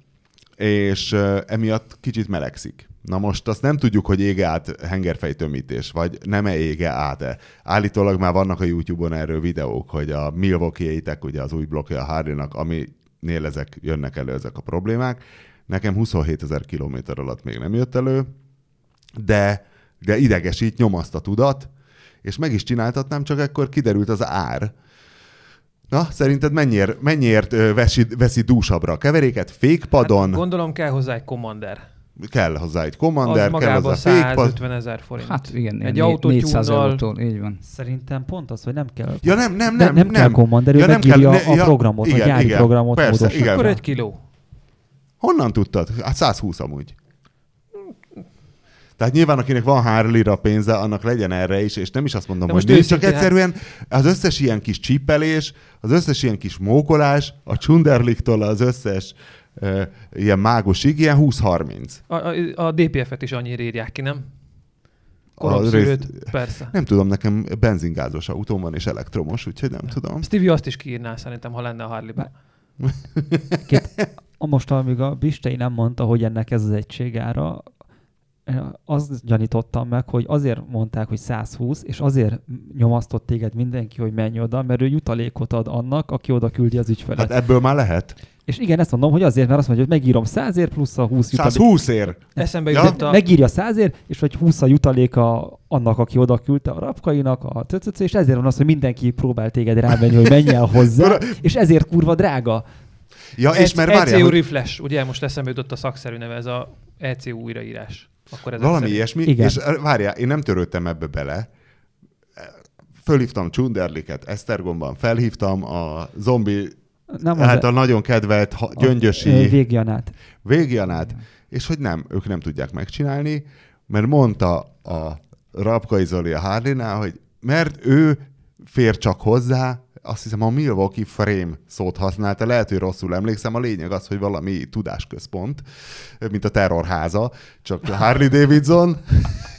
A: és eh, emiatt kicsit melegszik. Na most azt nem tudjuk, hogy ége át hengerfejtömítés, vagy nem -e ége át-e. Állítólag már vannak a YouTube-on erről videók, hogy a Milwaukee ugye az új blokkja a Harley-nak, aminél ezek jönnek elő ezek a problémák. Nekem 27 ezer kilométer alatt még nem jött elő, de, de idegesít, nyomaszt a tudat, és meg is csináltatnám, csak akkor kiderült az ár. Na, szerinted mennyiért, mennyiért veszi, veszi dúsabbra a keveréket? Fékpadon,
C: Hát, gondolom kell hozzá egy Commander.
A: Kell hozzá egy
C: Az
A: commander, kell
C: magában
A: hozzá fékpad.
C: 150 ezer forint.
D: Hát igen,
C: Egy autótyúnnal-
D: 400 eurótól, így van.
B: Szerintem pont az, hogy nem kell.
A: Ja nem, nem,
B: De
A: nem,
B: nem kell Commander, ő
A: nem
B: megírja
A: ne-
B: a programot, a gyári programot
A: persze,
B: módosítja.
A: igen.
C: Akkor egy kiló.
A: Honnan tudtad? Hát 120 amúgy. Tehát nyilván, akinek van Harley-ra pénze, annak legyen erre is, és nem is azt mondom,
C: De
A: hogy nézd, csak egyszerűen az összes ilyen kis csippelés, az összes ilyen kis mókolás, a Csunderliktól az összes uh, ilyen mágusig, ilyen 20-30.
C: A, a, a DPF-et is annyira írják ki, nem?
A: Rész-
C: persze.
A: Nem tudom, nekem benzingázos autóm van, és elektromos, úgyhogy nem tudom.
C: Stevie azt is kiírná szerintem, ha lenne a Harley-ban.
B: Két, a most, amíg a Bistei nem mondta, hogy ennek ez az egységára, azt gyanítottam meg, hogy azért mondták, hogy 120, és azért nyomasztott téged mindenki, hogy menj oda, mert ő jutalékot ad annak, aki oda küldi az ügyfelet.
A: Hát ebből már lehet.
B: És igen, ezt mondom, hogy azért, mert azt mondja, hogy megírom 100 ér plusz a 20 jutalék.
A: 120 ér.
C: Eszembe
A: Ja.
C: jutott a...
B: Megírja 100 ér, és vagy 20 a jutaléka annak, aki oda küldte a rapkainak, a cc, és ezért van az, hogy mindenki próbál téged rávenni, hogy menj el hozzá, és ezért kurva drága.
A: Ja, és mert
C: ECU
A: várjál, hogy
C: Refresh, ugye most eszembe jutott a szakszerű neve, ez a ECU újraírás. Akkor ez
A: valami ilyesmi,
B: Igen.
A: és eh, várjál, én nem törődtem ebbe bele. Fölhívtam Csunderliket, Esztergomban, felhívtam a zombi
B: Nem az
A: által nagyon kedvelt
B: a-
A: gyöngyösi
B: Végjanát.
A: végjanát, és hogy nem, ők nem tudják megcsinálni, mert mondta a Rapkai Zoli a Harley-nál, hogy mert ő fér csak hozzá, azt hiszem a Milwaukee Frame szót használta, lehet, hogy rosszul emlékszem, a lényeg az, hogy valami tudásközpont, mint a terrorháza, csak Harley Davidson,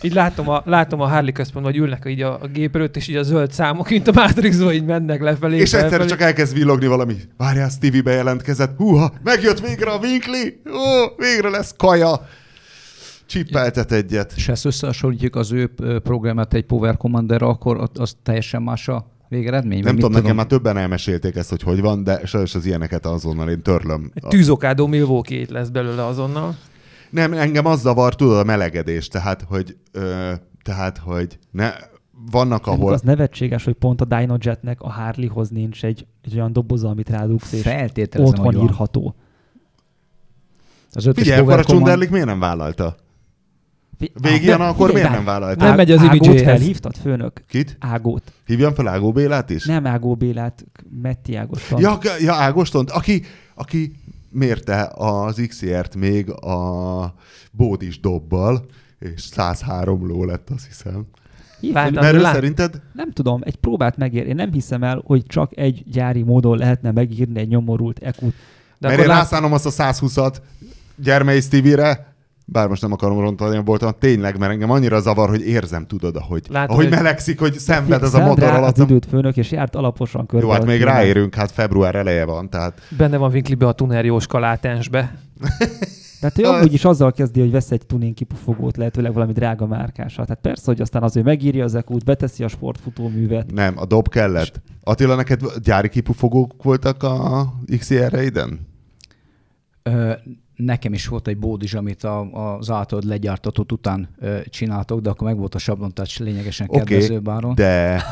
C: Így látom a, látom a Harley központ, vagy ülnek így a, a gép előtt, és így a zöld számok, mint a Matrixban, így mennek lefelé.
A: és egyszer
C: felfelé.
A: csak elkezd villogni valami. Várjál, Stevie bejelentkezett. Húha, megjött végre a Winkley. Ó, végre lesz kaja. Csippeltet egyet.
D: És ezt összehasonlítjuk az ő ö, programját egy Power commander akkor az- az teljesen más a végeredmény?
A: Nem tudom, nekem már többen elmesélték ezt, hogy hogy van, de sajnos az ilyeneket azonnal én törlöm.
C: Egy tűzokádó Milwaukee lesz belőle azonnal.
A: Nem, engem az zavar, tudod, a melegedés, tehát, hogy, ö, tehát, hogy ne, vannak,
B: Ahol... Az nevetséges, hogy pont a Dynojetnek a Harleyhoz nincs egy, egy olyan doboza, amit rádugsz, és
D: Feltételezem,
B: ott
D: hogy
B: van
D: van.
B: írható.
D: Az ötös
A: Figyelj, akkor a
D: Command-
A: Csunderlik miért nem vállalta? Végén
B: Ah,
A: akkor miért nem
B: várj,
A: vállalta?
C: Nem megy az
B: Ágót felhívtad, főnök?
A: Kit?
B: Ágót.
A: Hívjam fel Ágó Bélát is?
B: Nem Ágó Bélát, Metti Ágoston.
A: Ja, ja Ágostont, aki, aki mérte az XR-t még a bódis dobbal, és 103 ló lett, azt hiszem.
B: Fel,
A: Mert
C: lát-
A: szerinted?
B: Nem tudom, egy próbát megér. Én nem hiszem el, hogy csak egy gyári módon lehetne megírni egy nyomorult ekut.
C: De
A: Mert én
C: lát...
A: rászánom azt a 120-at gyermei Stevie-re, bár most nem akarom rontani a bolton, tényleg, mert engem annyira zavar, hogy érzem, tudod, ahogy,
C: Látod,
A: ahogy
C: hogy-
A: melegszik, hogy szenved ez a motor
B: rá
A: alatt.
B: az időt főnök, és járt alaposan körbe.
A: Jó, hát még ráérünk, hát február eleje van, tehát
C: Benne van Winkleybe a tuner Jóska látensbe.
B: Tehát ő amúgy is azzal kezdi, hogy vesz egy tuning kipufogót, lehetőleg valami drága márkásat. Tehát persze, hogy aztán az ő megírja az ekút, beteszi a sportfutóművet.
A: Nem, a dob kellett. Attila, neked gyári kipufogók voltak a XR-reiden?
D: Ö, nekem is volt egy bódis, amit a, az általad legyártatott után ö, csináltok, de akkor meg volt a sablontás lényegesen
A: Oké,
D: kedvezőbb áron.
A: de...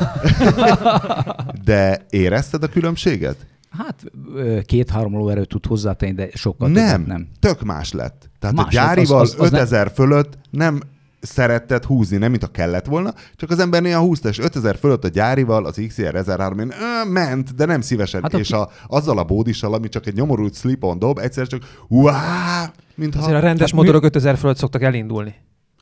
A: de érezted a különbséget?
D: Hát két-három lóerőt tud hozzátenni, de sokkal
A: Nem,
D: többet nem.
A: tök más lett. Tehát
D: Más
A: a
D: lett, az-
A: gyárival
D: az- az nem-
A: 5000 fölött nem szeretted húzni, nem mint a kellett volna, csak az ember néha húzta, és 5000 fölött a gyárival az XR 1003 én, ö, ment, de nem szívesen.
D: Hát a-
A: és a, azzal a bódissal, ami csak egy nyomorult slip-on dob, egyszer csak uá, mintha
C: Azért a rendes
D: Hát mi-
C: motorok 5000 fölött szoktak elindulni.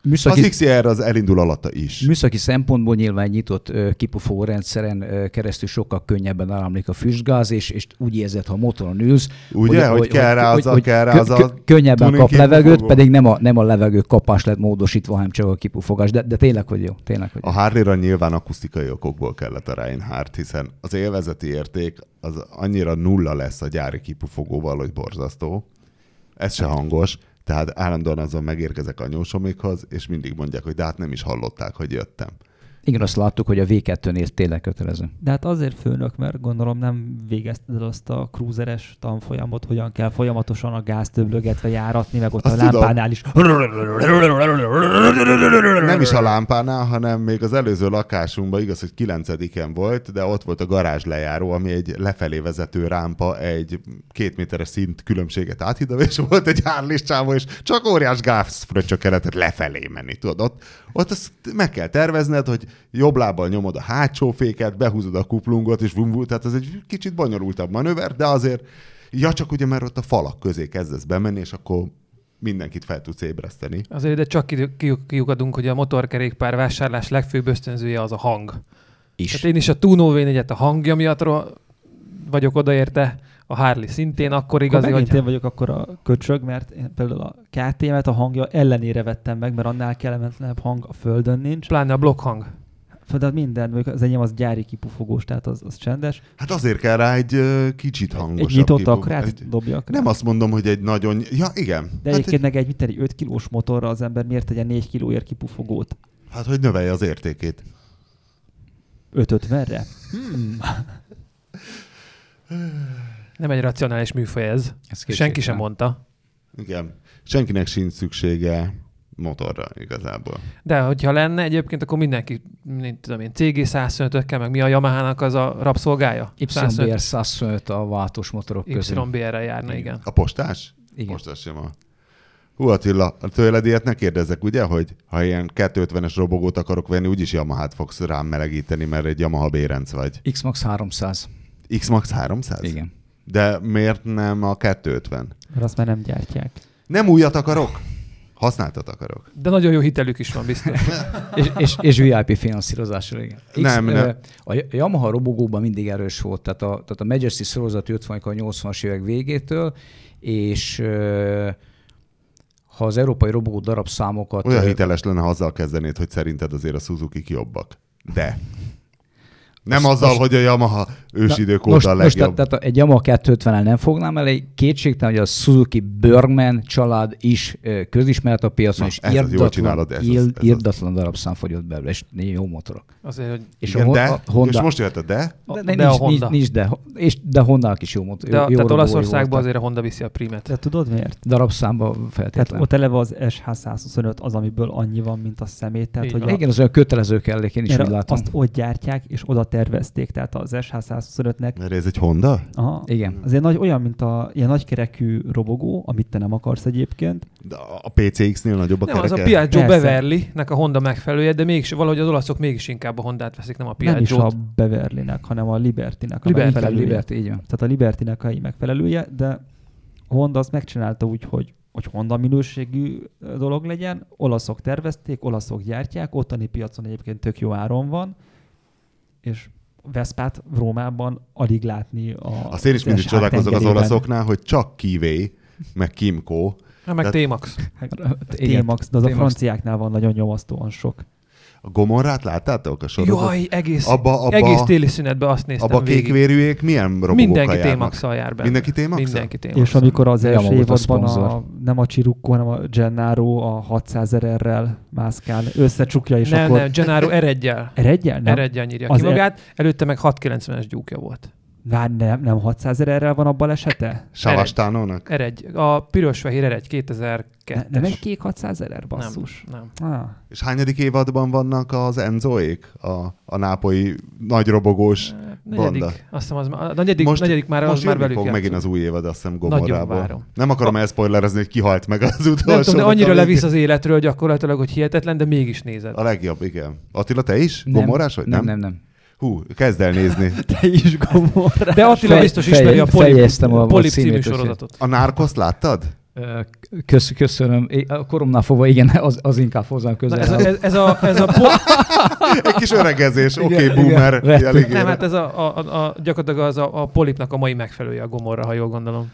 D: Műszaki,
A: az XR az elindul alatta is.
D: műszaki szempontból nyilván nyitott kipufogó rendszeren keresztül sokkal könnyebben áramlik a füstgáz, és, és úgy érzed, ha motoron ülsz,
A: Ugye, hogy kell rá az a- kell rá az
D: kö- könnyebben kap levegőt, pedig nem a, nem a levegő kapás lett módosítva, hanem csak a kipufogás. De, de tényleg, hogy jó. Tényleg, hogy
A: A. Harley-ra nyilván akusztikai okokból kellett a Reinhardt, hiszen az élvezeti érték az annyira nulla lesz a gyári kipufogóval, hogy borzasztó. Ez se hangos, tehát állandóan azon megérkezek a nyósomikhoz, és mindig mondják, hogy de hát nem is hallották, hogy jöttem.
D: Igen, azt láttuk, hogy a V2-nél tényleg kötelező.
B: De hát azért főnök, mert gondolom nem végezted el azt a cruiseres tanfolyamot, hogyan kell folyamatosan a gáz töblögetve járatni, meg ott
A: Azt
B: a lámpánál is.
A: Nem is a lámpánál, hanem még az előző lakásunkban, igaz, hogy kilencediken volt, de ott volt a garázs lejáró, ami egy lefelé vezető rámpa, egy két méteres szint különbséget áthidal, és volt egy Harley csávó, és csak óriás gázfröccsök kellett lefelé menni, tudod, ott, ott azt meg kell tervezned, hogy jobb lábbal nyomod a hátsó féket, behúzod a kuplungot, és vum, vum, tehát ez egy kicsit bonyolultabb manőver, de azért, ja csak ugye, mert ott a falak közé kezdesz bemenni, és akkor mindenkit fel tudsz ébreszteni.
C: Azért de csak ki- ki- kiukadunk, hogy a motorkerékpár vásárlás legfőbb ösztönzője az a hang.
D: Is.
C: Tehát én is a Tuno V4-et a hangja miatt vagyok odaérte, a Harley szintén akkor
B: Igazi, megint
C: hogy
B: én vagyok akkor a köcsög, mert én például a KTM-et a hangja ellenére vettem meg, mert annál kellemetlenebb hang a földön nincs.
C: pláne a blokkhang.
B: De minden, mondjuk az enyém az gyári kipufogós, tehát az, az csendes.
A: Hát azért kell rá egy kicsit hangosabb.
B: egy nyitott
A: kipuf-
B: akrát
A: egy-
B: dobjak rá.
A: Nem azt mondom, hogy egy nagyon... Ja, igen.
B: De
A: hát,
B: egyébként meg egy, mit egy 5 kilós motorra az ember miért tegyen 4 kilóért kipufogót?
A: hát, hogy növelje az értékét.
B: 5-50-re? Hmm.
C: Nem egy racionális műfaj ez.
D: Ez
C: Senki sem mondta.
A: Igen. Senkinek sincs szüksége motorra igazából.
C: De hogyha lenne egyébként, akkor mindenki, mint tudom én, CG 125 meg mi a Yamaha-nak az a rabszolgája?
D: YBR 125 a váltós motorok közül.
C: YBR-rel járna, igen.
A: A postás?
D: Igen.
A: Postás sem a... Hú Attila, tőled ilyet ne kérdezzek, ugye, hogy ha ilyen 250-es robogót akarok venni, úgyis Yamaha-t fogsz rám melegíteni, mert egy Yamaha bérenc vagy.
D: X-Max 300.
A: X-Max 300?
D: Igen.
A: De miért nem a 250?
B: Mert azt már nem gyártják.
A: Nem újat akarok, használtat akarok.
C: De nagyon jó hitelük is van biztos.
D: és, és, és VIP finanszírozásra, igen.
A: Nem,
D: ö,
A: nem.
D: A Yamaha robogóban mindig erős volt, tehát a, tehát a Majesty sorozat jött van a 80-as évek végétől, és ha az európai robogó darabszámokat...
A: Olyan
D: ö,
A: hiteles lenne, ha azzal kezdenéd, hogy szerinted azért a suzuki jobbak. De. Nem
D: Most-
A: azzal,
D: most-
A: hogy a Yamaha ősidők
D: most,
A: óta a
D: most
A: legjobb.
D: tehát, tehát egy Yamaha 250-el nem fognám elé, kétségtelen, hogy a Suzuki Bergman család is közismert a piacon,
A: Na,
D: és
A: csinálod, ez ez az.
D: irdatlan darabszám fogyott belőle, és jó motorok.
C: Azért, hogy
D: És
A: Igen,
D: a,
A: de,
D: a Honda,
A: és most jöhet a de,
C: a,
D: de,
C: de,
D: de
C: a
D: nincs,
C: Honda.
D: nincs, nincs, de, és, de Honda is jó motor.
C: de,
D: jó,
C: tehát Olaszországban azért a Honda viszi a primet.
B: De tudod miért?
D: Darabszámba
B: Tehát
D: feltétlenül.
B: ott eleve az SH125 az, amiből annyi van, mint a szemét. Tehát, hogy a,
D: Igen, az olyan kötelező kellék, én is úgy látom.
B: azt ott gyártják, és oda tervezték. Tehát az SH125-nek
A: mert ez egy Honda?
B: aha,
D: Igen.
B: azért nagy, olyan, mint a ilyen nagykerekű robogó, amit te nem akarsz egyébként.
A: De a PCX-nél nagyobb a
C: Nem, az a
A: kereke?
C: Piaggio. Beverly-nek a Honda megfelelője, de mégis valahogy az olaszok mégis inkább a Hondát veszik, nem a
B: Nem is a
C: Piaggio-t.
B: Beverly-nek, hanem a Liberty-nek a
C: Liberty,
B: megfelelője.
D: Liberty, így van.
B: Tehát a Liberty-nek a megfelelője, de a Honda azt megcsinálta úgy, hogy hogy Honda minőségű dolog legyen. Olaszok tervezték, olaszok gyártják, ottani piacon egyébként tök jó áron van, és Veszpát Rómában alig látni a
A: Azt én is mindig csodálkozok az olaszoknál, hogy csak Kivé, meg Kimco.
C: Na, meg
A: Tehát-
C: T-Max.
B: T-Max, de az a franciáknál van nagyon nyomasztóan sok.
A: A Gomorrát láttátok a sorozat?
C: Jaj, egész,
A: Abba, abba,
C: egész téli szünetben azt néztem
A: abba a
C: végig.
A: kékvérűek milyen robogókkal
C: Mindenki témaxal jár benne.
A: Mindenki témaxal?
C: Mindenki témaxal.
B: És amikor az első évadban a,
D: szponzor.
B: nem a Csirukko, hanem a Gennaro a 600 errel mászkál, összecsukja, és
C: nem,
B: akkor...
C: nem, Gennaro eredjel.
B: Eredjel? Nem.
C: Eredjel nyírja
B: Az
C: ki magát. Előtte meg 690-es gyúkja volt.
B: Várj, nem, nem 600 errel van a balesete?
A: Savastánónak?
C: Eredj. A piros-fehér eredj 2002-es.
B: Ne, nem egy kék 600 erer, basszus.
C: Nem, nem.
B: Ah.
A: És hányadik évadban vannak az Enzoék? A, a nápolyi nagy robogós
C: Negyedik.
A: banda?
C: Azt hiszem, az, már- a negyedik, most, negyedik már, az
A: most
C: már
A: jönni
C: velük
A: fog megint az új évad, azt hiszem Gomorrából. Nem akarom elszpoilerezni, hogy kihalt meg az utolsó.
C: Nem tudom, de annyira levisz az életről gyakorlatilag, hogy hihetetlen, de mégis nézed.
A: A legjobb, igen. Attila, te is?
D: Nem,
A: Gomorrás vagy?
D: Nem, nem, nem.
A: Hú, kezd el nézni.
B: Te is gomorra.
C: De Attila
D: Fej-
C: biztos
D: fej-
C: ismeri a Polip,
D: fejeztem a- a
C: Polip című sorozatot.
A: A Nárkoszt láttad?
D: Kösz, köszönöm. A koromnál fogva, igen, az, az inkább hozzám
C: Na,
D: közel.
C: ez, a, ez, ez, a, ez a po-
A: Egy kis öregezés, oké, okay, boomer.
D: igen,
C: nem, hát ez a, a, a, a gyakorlatilag az a, a polipnak a mai megfelelője a gomorra, ha jól gondolom.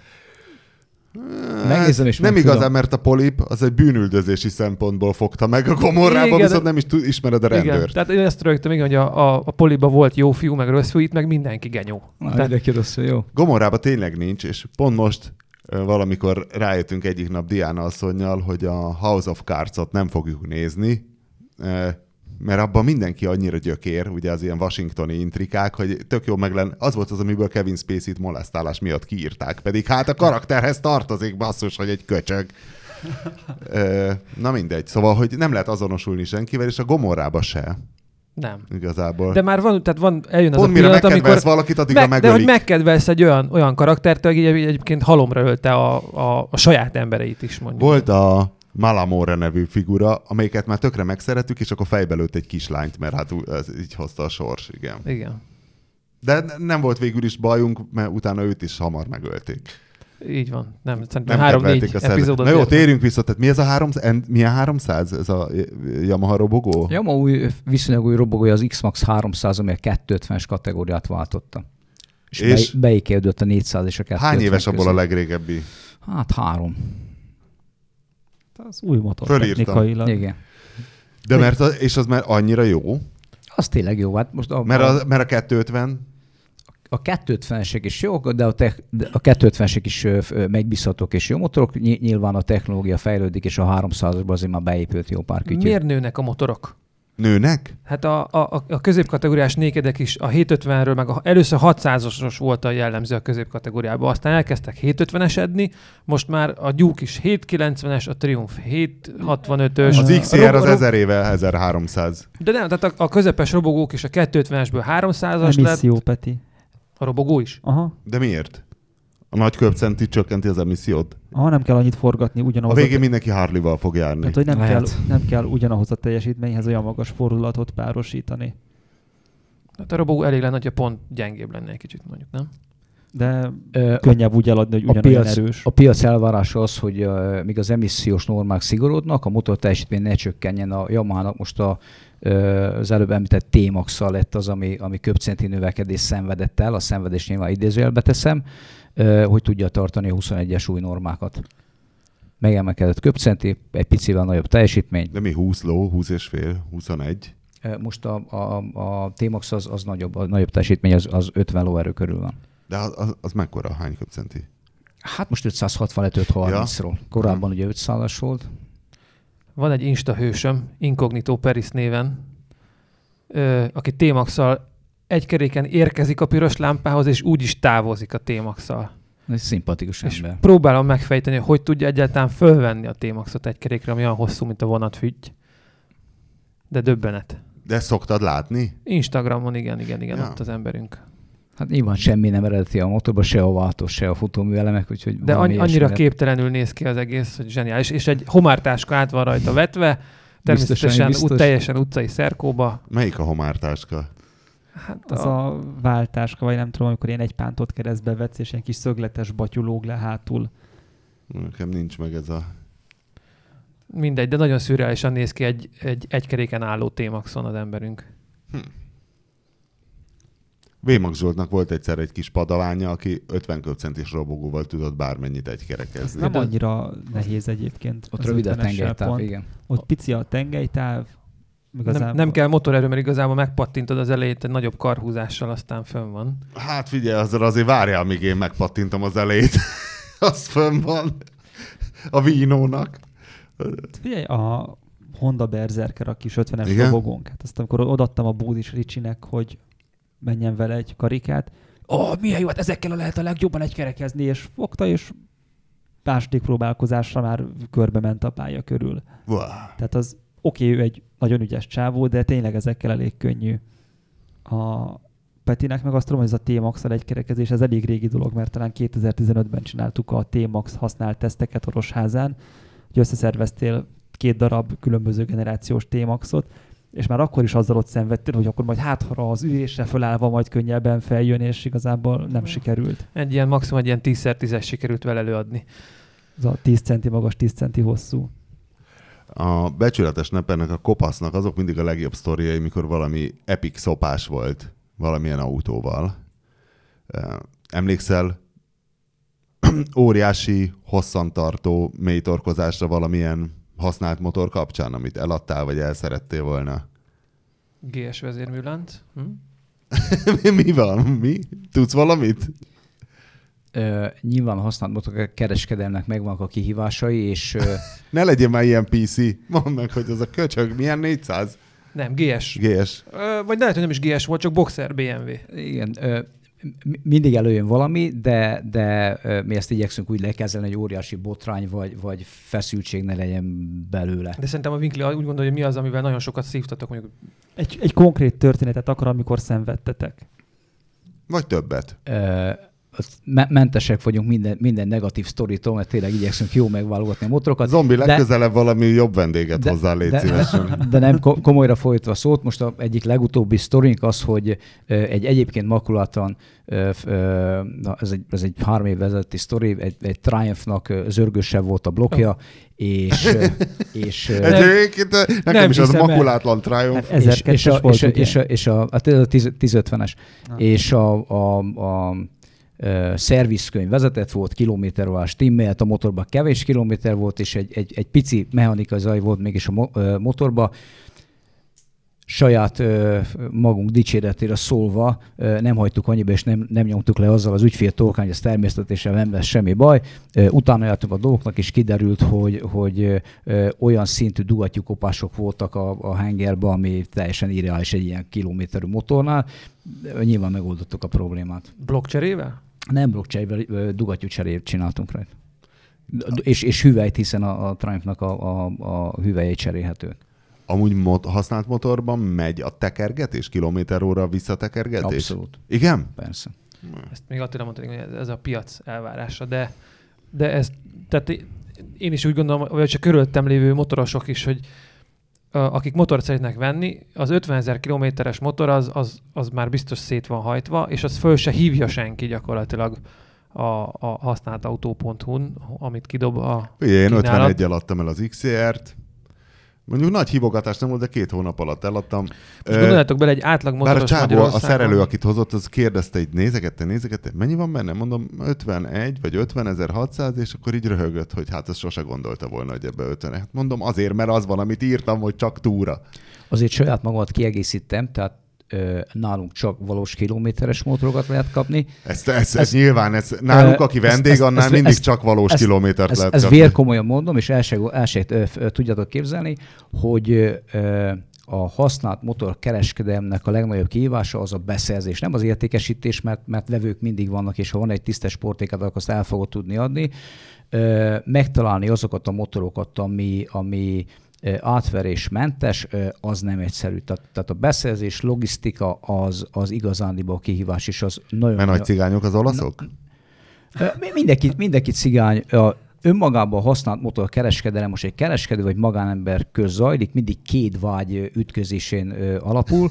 D: Megnézem és
A: Hát, Nem
D: megtudom.
A: igazán, mert a polip az egy bűnüldözési szempontból fogta meg a gomorrában,
C: Igen,
A: viszont nem is tud, ismered a
C: Igen,
A: rendőrt.
C: tehát én ezt rögtön, igen, hogy a, a, a poliba volt jó fiú, meg rossz fiú, itt meg mindenki genyó.
D: Na,
C: Tehát-
D: mindenki rossz, jó.
A: Gomorrában tényleg nincs, és pont most valamikor rájöttünk egyik nap Diana asszonynal, hogy a House of Cards-ot nem fogjuk nézni, mert abban mindenki annyira gyökér, ugye az ilyen washingtoni intrikák, hogy tök jó meg lenne. Az volt az, amiből Kevin Spacey-t molesztálás miatt kiírták, pedig hát a karakterhez tartozik, basszus, hogy egy köcsög. Na mindegy, szóval, hogy nem lehet azonosulni senkivel, és a Gomorrába se,
C: Nem.
A: igazából.
C: De már van, tehát van, eljön az
A: Pont
C: a
A: mire
C: pillanat, amikor...
A: valakit, addigra
C: Meg, de hogy megkedvelsz egy olyan, olyan karaktert, aki egy- egyébként halomra ölte a, a, a saját embereit is, mondjuk.
A: Volt a Malamore nevű figura, amelyiket már tökre megszerettük, és akkor fejbe lőtt egy kislányt, mert hát ez így hozta a sors, igen.
C: Igen.
A: De ne- nem volt végül is bajunk, mert utána őt is hamar megölték.
C: Így van. Nem, szerintem
A: Nem
C: három-négy epizódot.
A: Na jó, térjünk vissza. Tehát mi ez a 300? Milyen 300? Ez a Yamaha robogó?
D: Ja, ma új, viszonylag új robogója az X-Max 300, ami a 250-es kategóriát váltotta. És,
A: És-
D: beékelődött a 400 és a 250
A: Hány éves abból a legrégebbi?
D: Hát három.
B: Az új motor
A: Fölírtam.
B: technikailag.
D: Igen.
A: De mert, a, és az már annyira jó,
D: Az tényleg jó. Hát most a,
A: mert a, mert a 250
D: a 250-esek is jók, de a, tech, de a 250-esek is megbízhatók és jó motorok. Ny- Nyilván a technológia fejlődik, és a 300-asban azért már beépült jó pár kütyű.
C: Miért nőnek a motorok?
A: Nőnek?
C: Hát a, a, a középkategóriás nékedek is a 750-ről, meg a, először 600-as volt a jellemző a középkategóriában, aztán elkezdtek 750-esedni, most már a Duke is 790-es, a Triumph 765-ös.
A: Az
B: A
A: XR az 1000 éve 1300.
C: De nem, tehát a, a közepes robogók is a 250-esből 300-as lett,
B: Emisszió, Peti.
C: a robogó is.
B: Aha.
A: De miért? A nagy köpcenti csökkenti az emissziót.
B: Aha, nem kell annyit forgatni
A: A
B: ugyanahoz.
A: végén mindenki Harley-val fog járni.
B: Tehát, hogy nem kell,
D: Lehet.
B: nem kell ugyanahoz a teljesítményhez olyan magas fordulatot párosítani.
C: Hát a robogó elég lenne, hogyha pont gyengébb lenne egy kicsit mondjuk, nem?
B: De
D: Ö,
B: könnyebb úgy eladni, hogy
D: a
B: ugyanolyan
D: piac-
B: erős.
D: A piac elvárása az, hogy uh, míg az emissziós normák szigorodnak, a motor teljesítmény ne csökkenjen. A Yamaha-nak most a, uh, az előbb említett t lett az, ami, ami köbcenti növekedés szenvedett el, a szenvedés nyilván idézőjelbe teszem, uh, hogy tudja tartani a 21-es új normákat. Megemelkedett köbcenti, egy picivel nagyobb teljesítmény.
A: De mi 20 ló, 20 és fél, 21?
D: Uh, Most a, a, a T-Max az, az nagyobb, a nagyobb teljesítmény az, az 50 lóerő körül van.
A: De az, az, az mekkora, hány köpcenti?
D: Hát most 560 lett 530-ról. Korábban ugye 500-as volt.
C: Van egy Insta hősöm, Incognito Peris néven, ö, aki T-Max-szal egy keréken érkezik a piros lámpához, és úgy is távozik a T-Max-szal.
D: Ez szimpatikus
C: És
D: ember.
C: próbálom megfejteni, hogy hogy tudja egyáltalán fölvenni a T-Maxot egy kerékre, ami olyan hosszú, mint a vonatfügy. De döbbenet.
A: De ezt szoktad látni?
C: Instagramon, igen, igen, igen,
A: Ja.
C: ott az emberünk.
D: Hát nyilván semmi nem eredeti a motorban, se a váltó, se a futóműelemek, úgyhogy
C: De annyira
D: lett.
C: képtelenül néz ki az egész, hogy zseniális. És egy homártáska át van rajta vetve, természetesen
D: Biztosan, biztos.
C: ut- teljesen utcai szerkóba.
A: Melyik a homártáska?
C: Hát
B: Az
C: a,
B: a váltáska, vagy nem tudom, amikor ilyen egy pántot keresztbe vetsz, és ilyen kis szögletes batyú lóg le hátul.
A: Nekem nincs meg ez a...
C: mindegy, de nagyon szürreálisan néz ki egy, egy, egy keréken álló T-Maxon az emberünk.
A: Vémax Zsoltnak volt egyszer egy kis padaványa, aki 50 köpcentis robogóval tudott bármennyit egy
B: Ez
A: kerekezni.
B: nem
C: de-
B: annyira nehéz egyébként.
D: Ott rövid a
B: 50-essel
D: tengelytáv,
B: pont.
D: igen.
B: Ott pici a tengelytáv, Igazából.
C: Nem, nem kell motorerő, mert igazából megpattintod az elejét egy nagyobb karhúzással, aztán fönn van.
A: Hát figyelj, azért azért várjál, míg én megpattintom az elejét. az fönn van. A vínónak.
B: Figyelj, a Honda Berserker, a kis 50-es
A: Igen?
B: robogónk. Hát azt amikor odaadtam a Búdis Ricsinek, hogy menjen vele egy karikát, ó, oh, milyen jó, hát ezekkel lehet a legjobban egykerekezni, és fogta, és második próbálkozásra már körbe ment a pálya körül.
A: Wow.
B: Tehát az oké, okay, ő egy nagyon ügyes csávó, de tényleg ezekkel elég könnyű. A Petinek meg azt tudom, hogy ez a T-Max egy kerekezés, ez elég régi dolog, mert talán 2015-ben csináltuk a T-Max használt teszteket Orosházán, hogy összeszerveztél két darab különböző generációs T-Maxot, és már akkor is azzal ott szenvedtél, hogy akkor majd hát, ha az ülésre fölállva majd könnyebben feljön, és igazából nem sikerült.
C: Egy ilyen maximum egy ilyen 10x10-es sikerült vele előadni.
B: Ez a 10 centi magas, 10 centi hosszú.
A: A becsületes nepennek, a kopasznak azok mindig a legjobb sztoriai, mikor valami epic szopás volt valamilyen autóval. Emlékszel óriási, hosszantartó mélytorkozásra valamilyen használt motor kapcsán, amit eladtál, vagy elszerettél volna?
C: GS vezérműlánc. Hm?
A: Mi van? Mi? Tudsz valamit?
D: Ö, nyilván a használt motor kereskedelmnek megvannak a kihívásai, és ö,
A: Ne legyen már ilyen PC. Mondd meg, hogy az a köcsög milyen 400
C: Nem, GS.
A: GS.
C: Ö, vagy lehet, hogy nem is GS volt, csak Boxer BMW.
D: igen, ö, mi- mindig előjön valami, de, de ö, mi ezt igyekszünk úgy lekezelni, hogy óriási botrány vagy, vagy feszültség ne legyen belőle.
C: De szerintem a Winkli úgy gondolja, hogy mi az, amivel nagyon sokat szívtatok, mondjuk
B: Egy, egy konkrét történetet akar, amikor szenvedtetek.
A: Vagy többet.
D: Ö, mentesek vagyunk minden, minden negatív sztoritól, mert tényleg igyekszünk jó megválogatni a motorokat.
A: Zombi,
D: de-
A: legközelebb valami jobb vendéget
D: de-
A: hozzá, légy
D: de,
A: szívesen.
D: de nem ko- komolyra folytva szót, most a egyik legutóbbi sztorink az, hogy egy egyébként makulátlan, ez, egy, ez egy három év vezetti sztori, egy, egy Triumph-nak ö, zörgösebb volt a blokja, és, és,
A: Egyébként ö, nekem
C: nem
A: is az makulátlan Triumph.
B: Hát
D: és,
B: 1002-es
D: és, a,
B: volt,
D: és, a, és, a, és a, hát a 10 1050-es,
B: Ah.
D: és a, a, a, a szervizkönyv vezetett volt, kilométerolás timmelt, a motorban kevés kilométer volt, és egy, egy, egy pici mechanikai zaj volt mégis a mo- motorba. Saját ö, magunk dicséretére szólva ö, nem hagytuk annyiba, és nem, nem nyomtuk le azzal az ügyfél torkán, hogy ez természetesen nem lesz semmi baj. Ö, Utána jártunk a dolgoknak, és kiderült, hogy, hogy olyan szintű dugattyúkopások voltak a, a hengerben, ami teljesen irreális egy ilyen kilométerű motornál. Nyilván megoldottuk a problémát.
C: blokkcserével?
D: Nem blockchain dugattyúcserét csináltunk rajta. És, és hüvelyt, hiszen a, a Triumph-nak a, a, a hüvelyei cserélhetők.
A: Amúgy mot- használt motorban megy a tekergetés, kilométer óra visszatekergetés?
D: Abszolút,
A: Igen?
D: persze.
C: Ezt még Attila mondta, hogy ez- a piac elvárása, de, de ez, tehát én is úgy gondolom, vagy csak körülöttem lévő motorosok is, hogy akik motort szeretnek venni, az 50 ezer kilométeres motor az, az, az már biztos szét van hajtva, és az föl se hívja senki gyakorlatilag a, a használt autó.hu-n, amit kidob a
A: Ugye én
C: kínálat.
A: 51 adtam el az XCR-t. Mondjuk nagy hívogatás nem volt, de két hónap alatt eladtam.
C: Most gondoljátok bele egy átlag
A: Bár a
C: motoros
A: csávó, a szerelő, akit hozott, az kérdezte, így nézegette, nézegette, mennyi van benne? Mondom, 51 vagy 50 600, és akkor így röhögött, hogy hát ezt sose gondolta volna, hogy ebbe 50. Hát mondom, azért, mert az van, amit írtam, hogy csak túra.
D: Azért saját magamat kiegészítem, tehát nálunk csak valós kilométeres motorokat lehet kapni.
A: Ez, ez, ez,
D: Ez-
A: nyilván, ez, nálunk, aki
D: ezt-
A: vendég,
D: ezt-
A: annál
D: ezt-
A: mindig
D: ezt-
A: csak valós
D: ezt-
A: kilométert
D: Ez,
A: lehet
D: ez
A: kapni.
D: vérkomolyan mondom, és el se, el se tudjátok képzelni, hogy a használt motor kereskedelmnek a legnagyobb kihívása az a beszerzés. Nem az értékesítés, mert, mert vevők mindig vannak, és ha van egy tisztes sportéket, akkor azt el fogod tudni adni. Megtalálni azokat a motorokat, ami, ami átverésmentes, az nem egyszerű. Tehát, tehát a beszerzés, logisztika az, az igazándiból kihívás, és az nagyon...
A: Mert nagy cigányok az olaszok?
D: Ö, mi- Mindenki, mindenki cigány. A önmagában használt motor kereskedelem most egy kereskedő vagy magánember köz zajlik, mindig két vágy ütközésén alapul.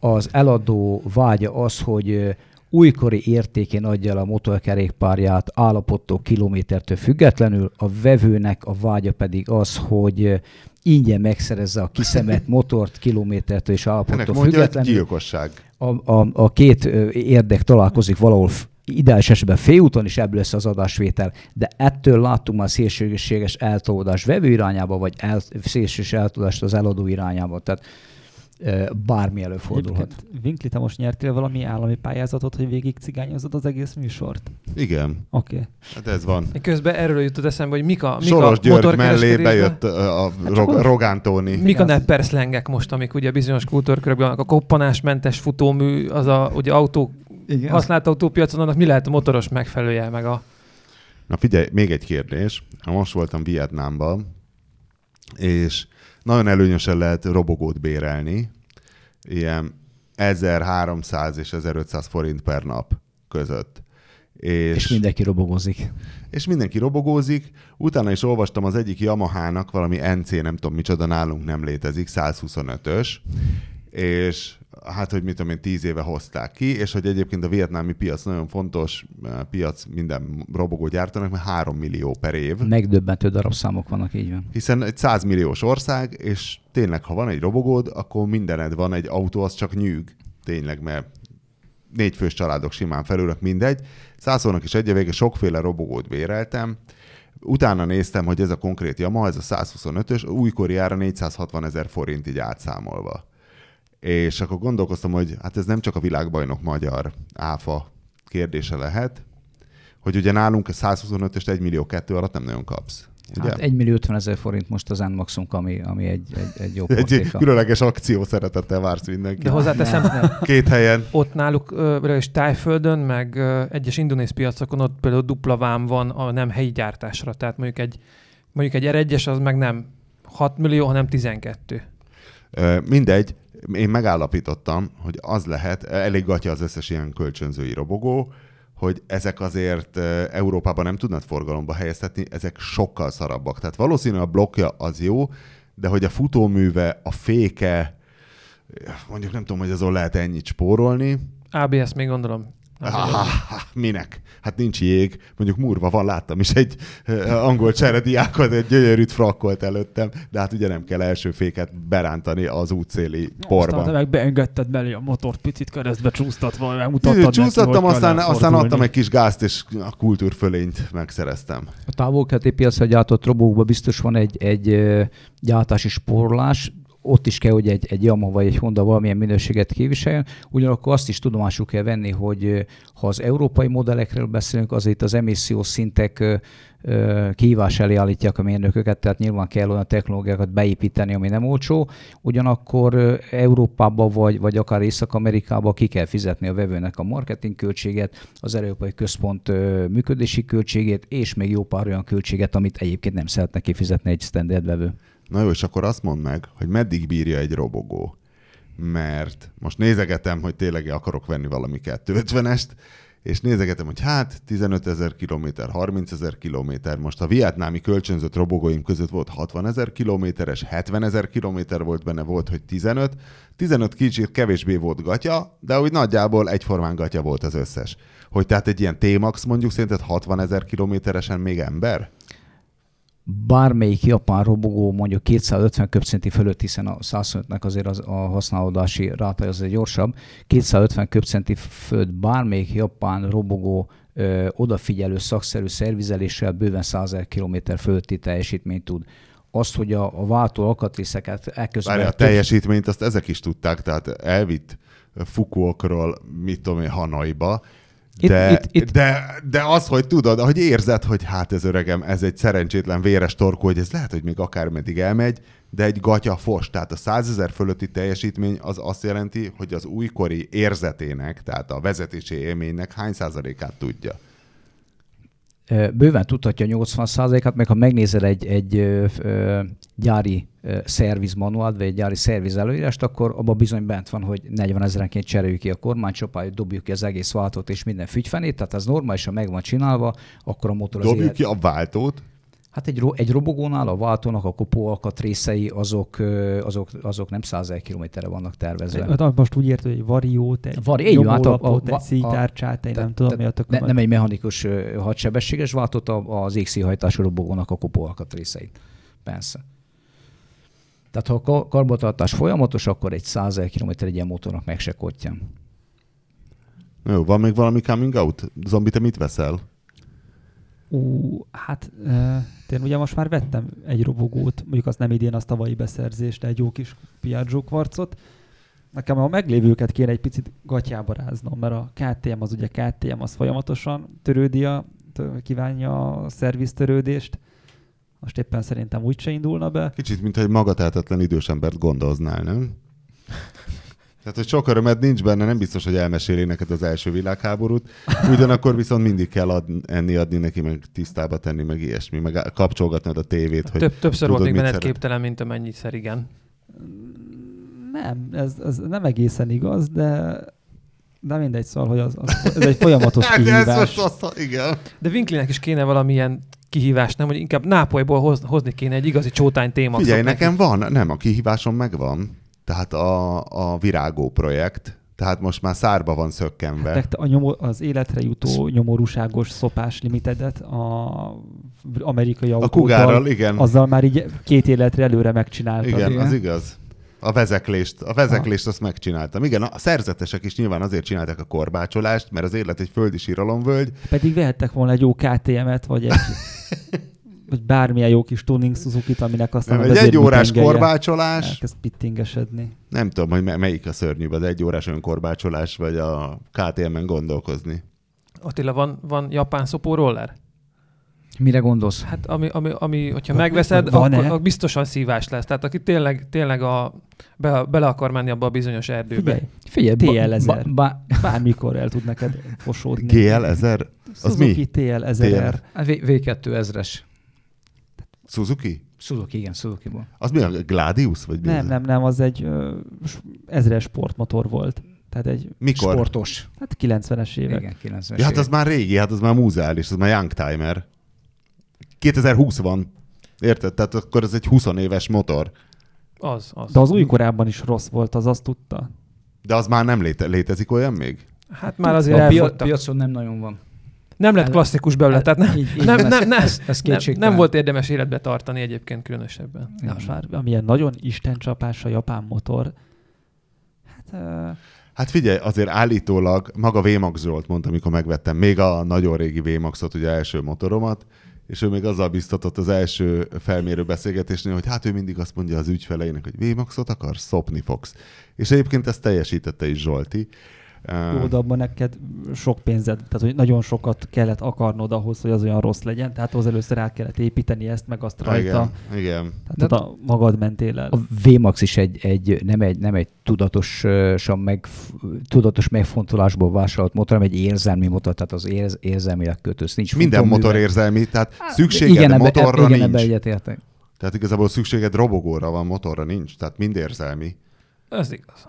D: Az eladó vágya az, hogy újkori értékén adja el a motorkerékpárját állapottól, kilométertől függetlenül, a vevőnek a vágya pedig az, hogy ö, ingyen megszerezze a kiszemett motort kilométertől és állapottól függetlenül
A: gyilkosság.
D: a, a, a két ö, érdek találkozik valahol ideális esetben félúton, és ebből lesz az adásvétel. De ettől láttunk már szélsőséges eltolódás vevő irányába, vagy el, szélsőséges eltolódást az eladó irányába. Tehát bármi előfordulhat.
B: Egyébként, Vinkli, te most nyertél valami állami pályázatot, hogy végig cigányozod az egész műsort?
A: Igen,
B: Oké. Okay.
A: hát ez van.
C: Közben erről jutott eszembe, hogy mik a, mik
A: Soros
C: a
A: György mellé bejött a, a
B: Hát
A: Rog- Rogán Tóni.
C: Mik a nepperszlengek most, amik ugye bizonyos kultúrkörökben vannak? A koppanásmentes futómű, az a ugye autó,
D: Igen.
C: használt autópiacon, annak mi lehet a motoros megfelelője, meg a...
A: Na figyelj, még egy kérdés. Most voltam Vietnámban, és nagyon előnyösen lehet robogót bérelni, ilyen 1300 és 1500 forint per nap között. És,
D: És mindenki robogozik.
A: és mindenki robogózik. Utána is olvastam az egyik Yamaha-nak, valami NC, nem tudom micsoda, nálunk nem létezik, 125-ös, és hát, hogy mit tudom én, tíz éve hozták ki, és hogy egyébként a vietnámi piac nagyon fontos eh, piac, minden robogó gyártanak, mert 3 millió per év.
D: Megdöbbentő darabszámok vannak, így van.
A: Hiszen egy 100 milliós ország, és tényleg, ha van egy robogód, akkor mindened van, egy autó az csak nyűg. Tényleg, mert négy fős családok simán felülök, mindegy. Százszónak is egy vége sokféle robogót béreltem. Utána néztem, hogy ez a konkrét Yamaha, ez a 125-ös, újkori ára 460 ezer forint így átszámolva. És akkor gondolkoztam, hogy hát ez nem csak a világbajnok magyar áfa kérdése lehet, hogy ugye nálunk a 125-öst 1 millió kettő alatt nem nagyon kapsz. Ugye?
D: Hát 1 millió 50 ezer forint most az N-maxunk, ami, ami egy, egy, egy jó
A: Egy
D: portéka.
A: különleges akció szeretettel vársz mindenki.
C: De hozzáteszem,
A: Két helyen.
C: ott náluk ö, és Tájföldön, meg ö, egyes indonéz piacokon ott például dupla vám van a nem helyi gyártásra. Tehát mondjuk egy, mondjuk egy R1-es az meg nem 6 millió, hanem 12.
A: Ö, Mindegy, én megállapítottam, hogy az lehet, elég gatya az összes ilyen kölcsönzői robogó, hogy ezek azért Európában nem tudnak forgalomba helyeztetni, ezek sokkal szarabbak. Tehát valószínűleg a blokkja az jó, de hogy a futóműve, a féke, mondjuk nem tudom, hogy azon lehet ennyit spórolni.
C: ABS még gondolom.
A: Ah, minek? Hát nincs jég. Mondjuk murva van, láttam is egy angol cserediákot, egy gyönyörűt frakkolt előttem, de hát ugye nem kell első féket berántani az útszéli
B: Aztán te
A: porba.
B: meg beengedted mellé a motort picit keresztbe csúsztatva, megmutattad neki,
A: Csúsztattam, aztán, aztán adtam egy kis gázt, és a kultúrfölényt megszereztem.
D: A távol-keleti piacra gyártott robókban biztos van egy, egy gyártási spórolás, ott is kell, hogy egy, egy Yamaha vagy egy Honda valamilyen minőséget képviseljen. Ugyanakkor azt is tudomásul kell venni, hogy ha az európai modellekről beszélünk, azért az emissziós szintek kihívás elé állítják a mérnököket, tehát nyilván kell olyan technológiákat beépíteni, ami nem olcsó. Ugyanakkor Európába vagy, vagy akár Észak-Amerikába ki kell fizetni a vevőnek a marketing költséget, az Európai Központ működési költségét, és még jó pár olyan költséget, amit egyébként nem szeretne kifizetni egy standard vevő.
A: Na jó, és akkor azt mondd meg, hogy meddig bírja egy robogó. Mert most nézegetem, hogy tényleg akarok venni valami 250-est, és nézegetem, hogy hát 15 ezer kilométer, 30 ezer kilométer. Most a vietnámi kölcsönzött robogóim között volt 60 ezer kilométeres, 70 ezer kilométer volt benne, volt, hogy 15. 15 kicsit kevésbé volt gatya, de úgy nagyjából egyformán gatya volt az összes. Hogy tehát egy ilyen T-Max mondjuk szerinted 60 ezer kilométeresen még ember?
D: Bármelyik japán robogó mondjuk 250 köbcenti fölött, hiszen a 125-nek azért az, a használódási ráta az egy gyorsabb, 250 köbcenti fölött bármelyik japán robogó ö, odafigyelő szakszerű szervizeléssel bőven 100 km fölötti teljesítményt tud. Azt, hogy a, a váltó alkatrészeket elközben...
A: Várj, a teljesítményt azt ezek is tudták, tehát elvitt Fukuokról, mit tudom én, Hanaiba,
D: Itt-
A: de,
D: itt- itt-
A: de, de az, hogy tudod, hogy érzed, hogy hát ez öregem, ez egy szerencsétlen véres torkó, hogy ez lehet, hogy még akármeddig elmegy, de egy gatya fos. Tehát a 100 ezer fölötti teljesítmény az azt jelenti, hogy az újkori érzetének, tehát a vezetési élménynek hány százalékát tudja.
D: Bőven tudhatja 80%-át, meg ha megnézel egy, egy gyári szervizmanuált, vagy egy gyári szerviz előírást, akkor abban bizony bent van, hogy 40 ezerenként cseréljük ki a kormánycsapályt, dobjuk ki az egész váltót és minden fügyfenét, tehát ez normálisan meg van csinálva, akkor a motor az
A: Dobjuk
D: élet...
A: ki a váltót,
D: Hát egy, ro- egy robogónál a váltónak a kopó alkatrészei azok, azok, azok nem 100 kilométerre vannak tervezve.
B: Hát most úgy érted, hogy egy variót, egy
D: Vari- van, hát a-
B: nyomólapot,
D: a-
B: egy szítárcsát, egy
D: Te-
B: nem tudom
D: te-
B: mi a
D: ne, nem egy mechanikus hadsebességes váltott a- az égszíhajtású robogónak a kopó alkatrészeit. Persze. Tehát ha a ka- karbantartás folyamatos, akkor egy 100 km egy ilyen motornak meg se kottyan.
A: Jó, van még valami coming out? Zombi, te mit veszel?
B: Ú, hát én ugye most már vettem egy robogót, mondjuk azt nem idén, azt tavalyi beszerzést, egy jó kis Piaggio kvarcot, Nekem a meglévőket kéne egy picit gatyába ráznom, mert a KTM az ugye KTM, az folyamatosan törődi a, kívánja a szerviztörődést. Most éppen szerintem úgyse indulna be.
A: Kicsit, mintha egy magatehetetlen idős embert gondoznál, nem? Tehát, hogy sok örömed nincs benne, nem biztos, hogy elmeséli neked az első világháborút. Ugyanakkor viszont mindig kell ad, enni, adni neki, meg tisztába tenni, meg ilyesmi, meg kapcsolgatnod a tévét, hogy
C: Több, többször
A: tudod,
C: volt még benned képtelen, mint amennyiszer igen.
B: Nem, ez, ez nem egészen igaz, de de mindegy, szóval, hogy az, az, ez egy folyamatos
A: Hát ez
B: kihívás.
A: most azt, igen.
C: De Winklinek is kéne valamilyen kihívás, nem? Hogy inkább Nápolyból hoz, hozni kéne egy igazi csótány témaxot
A: Figyelj,
C: neki.
A: nekem van, nem, a kihívásom megvan. Tehát a, a Virágó projekt, tehát most már szárba van szökkenve.
B: Hát a nyomor, az életre jutó nyomorúságos szopás limitedet a amerikai
A: a
B: autóddal,
A: Kugárral, igen.
B: azzal már így két életre előre megcsináltad.
A: Igen,
D: igen.
A: az igaz. A vezeklést, a vezeklést azt megcsináltam. Igen, a szerzetesek is nyilván azért csinálták a korbácsolást, mert az élet egy földi síralomvölgy.
B: Pedig vehettek volna egy jó KTM-et, vagy egy vagy bármilyen jó kis tuning Suzuki-t, aminek aztán
A: Nem,
B: a
A: egy órás korbácsolás.
B: elkezd pittingesedni.
A: Nem tudom, hogy me- melyik a szörnyűbb, az egy órás önkorbácsolás, vagy a KTM-en gondolkozni.
C: Attila, van, van japán szopó roller?
D: Mire gondolsz?
C: Hát ami, ami, ami hogyha megveszed,
B: Van-e?
C: akkor, akkor biztosan szívás lesz. Tehát aki tényleg, tényleg a, be, bele akar menni abba a bizonyos erdőbe.
B: Figyelj,
D: Figyelj,
B: TL1000.
D: ba, ba,
B: bármikor el tud neked fosódni.
A: GL 1000? Az
B: Suzuki
A: mi?
B: TL1000R.
D: hát V- V2 ezres.
A: Suzuki?
D: Suzuki, igen, Suzuki-ból.
A: Az mi a Gladius? Vagy mi
B: Nem, nem, nem, az egy ö, ezres sportmotor volt. Tehát egy,
A: Mikor?
D: Sportos.
B: hát 90-es évek.
D: Igen, 90
A: Ja, hát az már régi, hát az már múzeális, az már Youngtimer. 2020 van. Érted? Tehát akkor ez egy 20 éves motor.
C: Az, az.
B: De az új korában is rossz volt, az azt tudta.
A: De az már nem léte- létezik olyan még?
C: Hát már azért
D: a
C: elfogytak.
D: piacon nem nagyon van.
C: Nem lett
D: Hát-
C: klasszikus belőle, tehát nem,
D: Így- így
C: nem,
D: van,
C: nem,
D: ez-
C: nem,
D: ez- ez
C: nem, nem volt érdemes életbe tartani egyébként különösebben.
B: Na, most már amilyen nagyon istencsapás a japán motor. Hát ö,
A: Hát figyelj, azért állítólag maga Vémax Zsolt mondta, amikor megvettem még a nagyon régi Vémaxot, ugye első motoromat, és ő még azzal biztatott az első felmérő beszélgetésnél, hogy hát ő mindig azt mondja az ügyfeleinek, hogy Vémaxot akar, szopni fogsz. És egyébként ezt teljesítette is Zsolti.
B: Jó, de abban neked sok pénzed, tehát hogy nagyon sokat kellett akarnod ahhoz, hogy az olyan rossz legyen, tehát ahhoz először el kellett építeni ezt, meg azt rajta.
A: Igen, igen.
B: Tehát
D: De-
B: oda magad mentél el.
D: A VMAX is egy, egy, nem egy, nem egy tudatosan meg, tudatos megfontolásból vásárolt motor, hanem egy érzelmi motor, tehát az érz, érzelmileg kötősz. Nincs
A: Minden motor érzelmi, tehát szükséged
D: igen, ebbe-
A: motorra
D: igen,
A: nincs.
D: ebbe egyetértek.
A: Tehát igazából szükséged robogóra van, motorra nincs. Tehát mind érzelmi.
C: Ez igaz.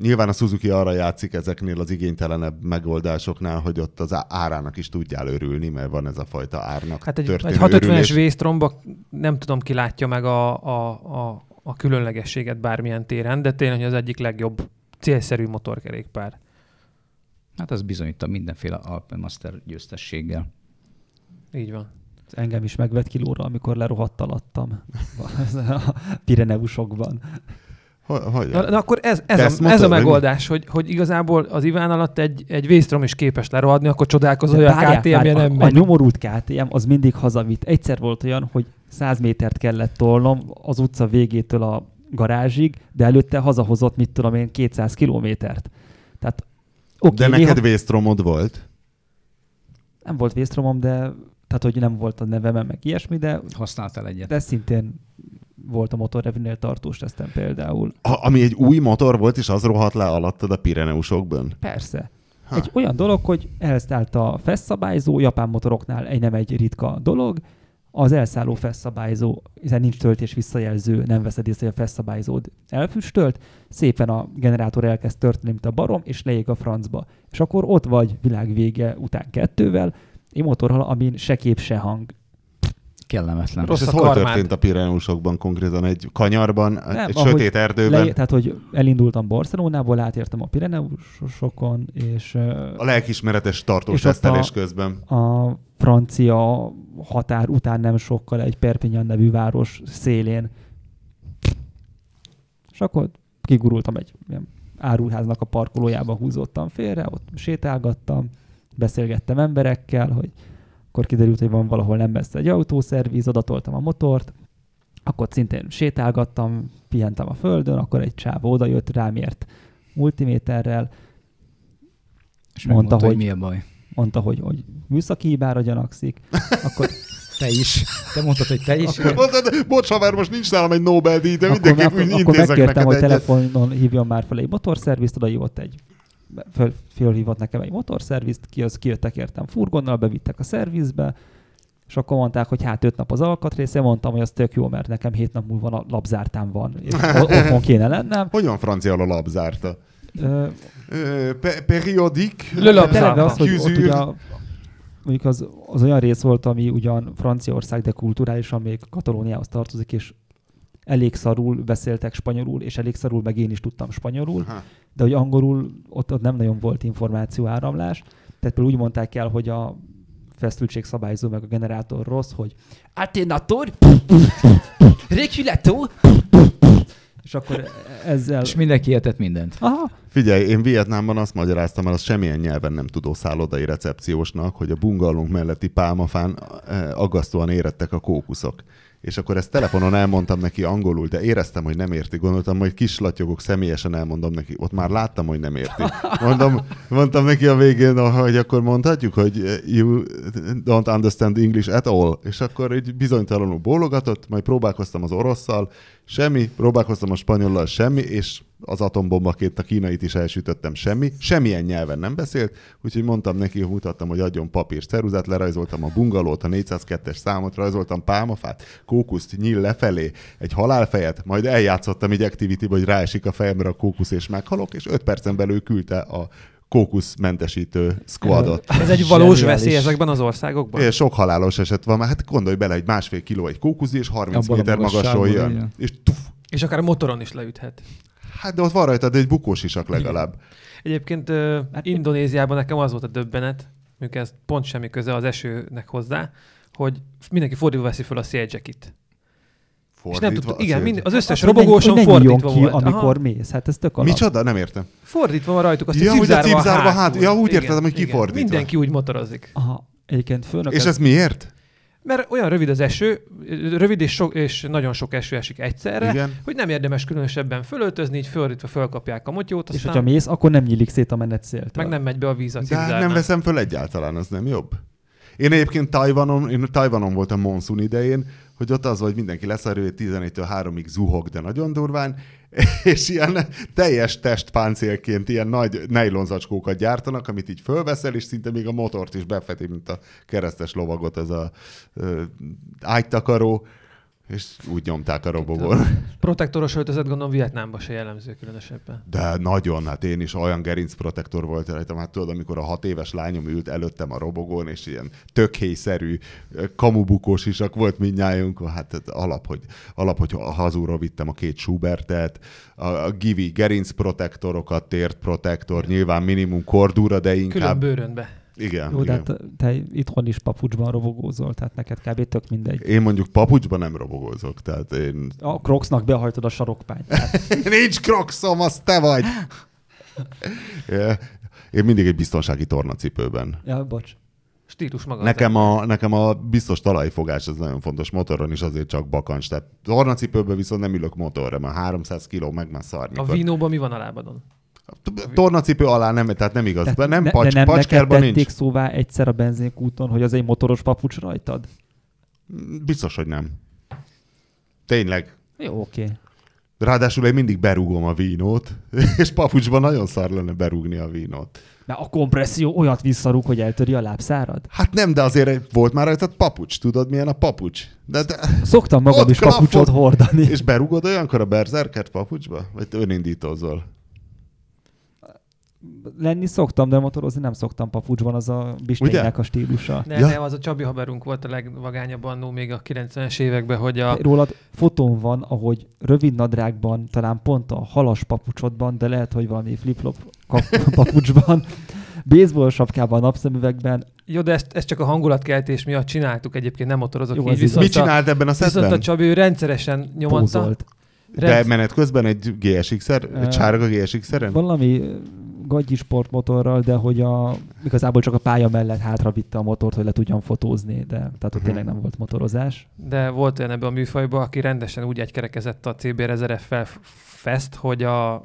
A: Nyilván a Suzuki arra játszik ezeknél az igénytelenebb megoldásoknál, hogy ott az árának is tudjál örülni, mert van ez a fajta árnak
C: Hát egy, egy 650-es
A: örülés.
C: vésztromba nem tudom, ki látja meg a, a, a, a különlegességet bármilyen téren, de tényleg hogy az egyik legjobb célszerű motorkerékpár.
D: Hát ez bizonyítta mindenféle Alpenmaster győztességgel.
C: Így van.
B: Engem is megvett kilóra, amikor lerohadt alattam a Pireneusokban.
A: Hogy?
C: Na, na akkor ez, ez, a,
A: Tesztmotor,
C: ez a
A: vagy mi?
C: megoldás, hogy, hogy igazából az Iván alatt egy, egy vésztrom is képes lerohadni, akkor csodálkozol, hogy a
B: várjál,
C: nem
B: a, a
C: megy.
B: nyomorult KTM az mindig hazavitt. Egyszer volt olyan, hogy 100 métert kellett tolnom az utca végétől a garázsig, de előtte hazahozott, mit tudom én, 200 kilométert. Tehát oké,
A: De
B: okay,
A: neked
B: néha
A: vésztromod volt?
B: nem volt vésztromom, de tehát, hogy nem volt a nevem, meg ilyesmi, de,
D: Használtál egyet?
B: de szintén volt a motorrevűnél tartós tesztem például.
A: A, ami egy új motor volt, és az rohadt le alattad a Pireneusokban?
B: Persze.
A: Ha.
B: Egy olyan dolog, hogy elszállt a feszszabályzó, japán motoroknál egy nem egy ritka dolog, az elszálló feszszabályzó, hiszen nincs töltés visszajelző, nem veszed észre, hogy a feszszabályzód elfüstölt, szépen a generátor elkezd történni, mint a barom, és leég a francba. És akkor ott vagy világvége után kettővel, egy motorhal, amin se kép, se hang.
D: Kellemetlen.
C: Rossz
A: és ez hol
C: karmád.
A: történt a Pireneusokban konkrétan? Egy kanyarban,
B: Nem,
A: egy sötét erdőben?
B: Le, tehát, hogy elindultam Barcelonából, átértem a Pireneusokon, és
A: A lelkismeretes tartós tesztelés
B: a-
A: közben.
B: a francia határ után nem sokkal egy Perpignan nevű város szélén. És akkor kigurultam egy ilyen áruháznak a parkolójába, húzottam félre, ott sétálgattam, beszélgettem emberekkel, hogy akkor kiderült, hogy van valahol nem messze egy autószerviz, adatoltam a motort, Akkor szintén sétálgattam, pihentem a földön, akkor egy csávó oda jött, rámért multiméterrel,
D: És
B: Mondta,
D: mondta, hogy
B: hogy-
D: mi a baj.
B: mondta, hogy, hogy műszaki hibára gyanakszik, akkor,
D: Te is. Te mondtad, hogy te is.
B: Akkor-
A: Mondtad, bocs, haver, most nincs nálam egy Nobel-díj, de
B: akkor,
A: mindenképp
B: akkor, akkor
A: intézek
B: megkértem, hogy
A: egyet.
B: telefonon hívjon már fel egy motorszervizt, oda hívott egy föl, fölhívott nekem egy motorszervizt, ki az kijöttek értem furgonnal, bevittek a szervizbe, és akkor mondták, hogy hát öt nap az alkatrésze, mondtam, hogy az tök jó, mert nekem hét nap múlva a labzártám van, és otthon kéne lennem.
A: Hogy van franciául a labzárta?
B: Ö,
A: pe- Periodik?
C: Le labzárta.
B: Az, hogy ott
A: Küzűr.
B: ugye a, mondjuk az, az olyan rész volt, ami ugyan Franciaország, de kulturálisan még Katalóniához tartozik, és elég szarul beszéltek spanyolul, és elég szarul meg én is tudtam spanyolul,
A: Aha.
B: De hogy angolul ott, ott nem nagyon volt információ áramlás. Tehát például úgy mondták el, hogy a feszültségszabályzó meg a generátor rossz, hogy alternator, regulator, és akkor ezzel...
D: És mindenki értett mindent.
B: Aha,
A: Figyelj, én Vietnámban azt magyaráztam el, az semmilyen nyelven nem tudó szállodai recepciósnak, hogy a bungalónk melletti pálmafán eh, aggasztóan érettek a kókuszok. És akkor ezt telefonon elmondtam neki angolul, de éreztem, hogy nem érti. Gondoltam, hogy kislatyogok, személyesen elmondom neki. Ott már láttam, hogy nem érti. Mondom, mondtam neki a végén, hogy akkor mondhatjuk, hogy you don't understand English at all. És akkor egy bizonytalanul bólogatott, majd próbálkoztam az orosszal, semmi, próbálkoztam a spanyollal, semmi, és az atombombaként a kínait is elsütöttem, semmi. Semmilyen nyelven nem beszélt, úgyhogy mondtam neki, hogy mutattam, hogy adjon papír ceruzát, lerajzoltam a bungalót, a 402-es számot, rajzoltam pálmafát, kókuszt nyíl lefelé, egy halálfejet, majd eljátszottam egy activity hogy ráesik a fejemre a kókusz és meghalok, és 5 percen belül küldte a kókuszmentesítő squadot.
C: Ez egy valós
B: Zseniális.
C: veszély ezekben az országokban?
A: É, Sok halálos eset van, mert hát gondolj bele, egy másfél kiló egy kókusz, és 30
D: Abban
A: méter magasról jön.
D: igen.
A: És tuf,
C: És akár motoron is leüthet.
A: Hát de ott van rajtad egy bukós isak legalább.
C: Egyébként uh, Indonéziában nekem az volt a döbbenet, mondjuk ez pont semmi köze az esőnek hozzá, hogy mindenki fordítva veszi fel a széljackit. És nem tudta, igen, mind, az összes
B: ne-
C: robogóson
B: hogy ne
C: fordítva
B: ki,
C: volt.
B: amikor
C: Aha,
B: mész. Hát ez tök alap.
A: Micsoda? Nem értem.
C: fordítva van rajtuk, azt
A: Ja, hogy a
C: cipzárva, hátul.
A: Ja, úgy
C: Igen,
A: értettem, hogy
C: igen.
A: kifordítva.
C: Mindenki úgy motorozik.
B: Aha, egyébként főnök
A: És
B: ez,
A: ez miért?
C: Mert olyan rövid az eső, rövid és, sok, és nagyon sok eső esik egyszerre,
A: Igen.
C: hogy nem érdemes különösebben fölöltözni, így fölrítva fölkapják a motyót,
B: és
C: aztán
B: hogyha mész, akkor nem nyílik szét a menetszéltől.
C: meg nem megy be a víz a
A: De hát
C: cipzárnál.
A: nem veszem föl egyáltalán, az nem jobb. Én egyébként Tajvanon, én Tajvanon voltam monszun idején, hogy ott az, hogy mindenki hogy 11-től 3-ig zuhog, de nagyon durván, és ilyen teljes testpáncélként ilyen nagy nejlonzacskókat gyártanak, amit így fölveszel, és szinte még a motort is befeti, mint a keresztes lovagot, ez a ágytakaró, és úgy nyomták a robogón.
C: Protektoros öltözet gondolom Vietnámban se jellemző különösebben.
A: De nagyon, hát én is olyan gerincprotektor volt rajtam, hát tudod, amikor a hat éves lányom ült előttem a robogón, és ilyen tökhéjszerű kamubukós isak volt mindnyájunk, hát alap, hogy, alap, hogy hazúra vittem a két Schubertet, a, a Givi gerincprotektorokat, tért protektor, nyilván minimum kordúra, de
C: Külön
A: inkább...
C: bőrönbe.
A: Igen,
B: Jó, de
A: igen.
B: hát te itthon is papucsban robogózol, tehát neked kb. tök mindegy.
A: Én mondjuk papucsban nem robogózok, tehát én...
B: A Crocsnak behajtod a sarokpányt.
A: Nincs krokszom, az te vagy! Én mindig egy biztonsági tornacipőben.
B: ja, bocs.
C: Stílus maga. az
A: Nekem a, nekem a biztos talajfogás, ez nagyon fontos. Motoron is azért csak bakancs. Tehát tornacipőben viszont nem ülök motorra, mert 300 kiló meg már szarni.
C: A vínóban mi van a lábadon?
A: Tornacipő alá nem, tehát nem igaz.
B: Tehát
A: nem
B: ne,
A: pacs,
B: de nem neked
A: pacskárban
B: tették
A: nincs.
B: szóvá egyszer a benzinkúton, hogy az egy motoros papucs rajtad?
A: Biztos, hogy nem. Tényleg.
B: Jó, oké. Okay.
A: Ráadásul én mindig berúgom a vínót, és papucsban nagyon szar lenne berúgni a vínót.
B: Mert a kompresszió olyat visszarúg, hogy eltöri a lábszárad?
A: Hát nem, de azért volt már rajta papucs. Tudod, milyen a papucs? De, de,
B: Szoktam magam is papucsot hordani.
A: és berúgod olyankor a berzerket papucsba? Vagy te önindítózol?
B: Lenni szoktam, de motorozni nem szoktam papucsban, az a bisténynek a stílusa.
C: Ne,
A: Ja.
C: ja. ne, az a Csabi haverunk volt a legvagányabb annó még a 90-es években, hogy a...
B: Rólad fotón van, ahogy rövid nadrágban, talán pont a halas papucsodban, de lehet, hogy valami flip-flop kap- papucsban, baseball sapkában, napszemüvegben.
C: Jó, de ezt, ezt csak a hangulatkeltés miatt csináltuk egyébként, nem motorozok
B: Jó,
C: így. Viszont
A: Mit csinált ebben a
C: a, viszont a
A: szedben?
C: Csabi ő rendszeresen nyomatta.
B: Pózolt.
A: De menet közben egy GSX-er, egy sárga GSX-eren?
B: Valami gagyi sportmotorral, de hogy a, igazából csak a pálya mellett hátra vitte a motort, hogy le tudjon fotózni, de tehát ott
A: Mhm.
B: tényleg nem volt motorozás.
C: De volt olyan ebben a műfajban, aki rendesen úgy egykerekezett a CB Rezereffel fest, hogy a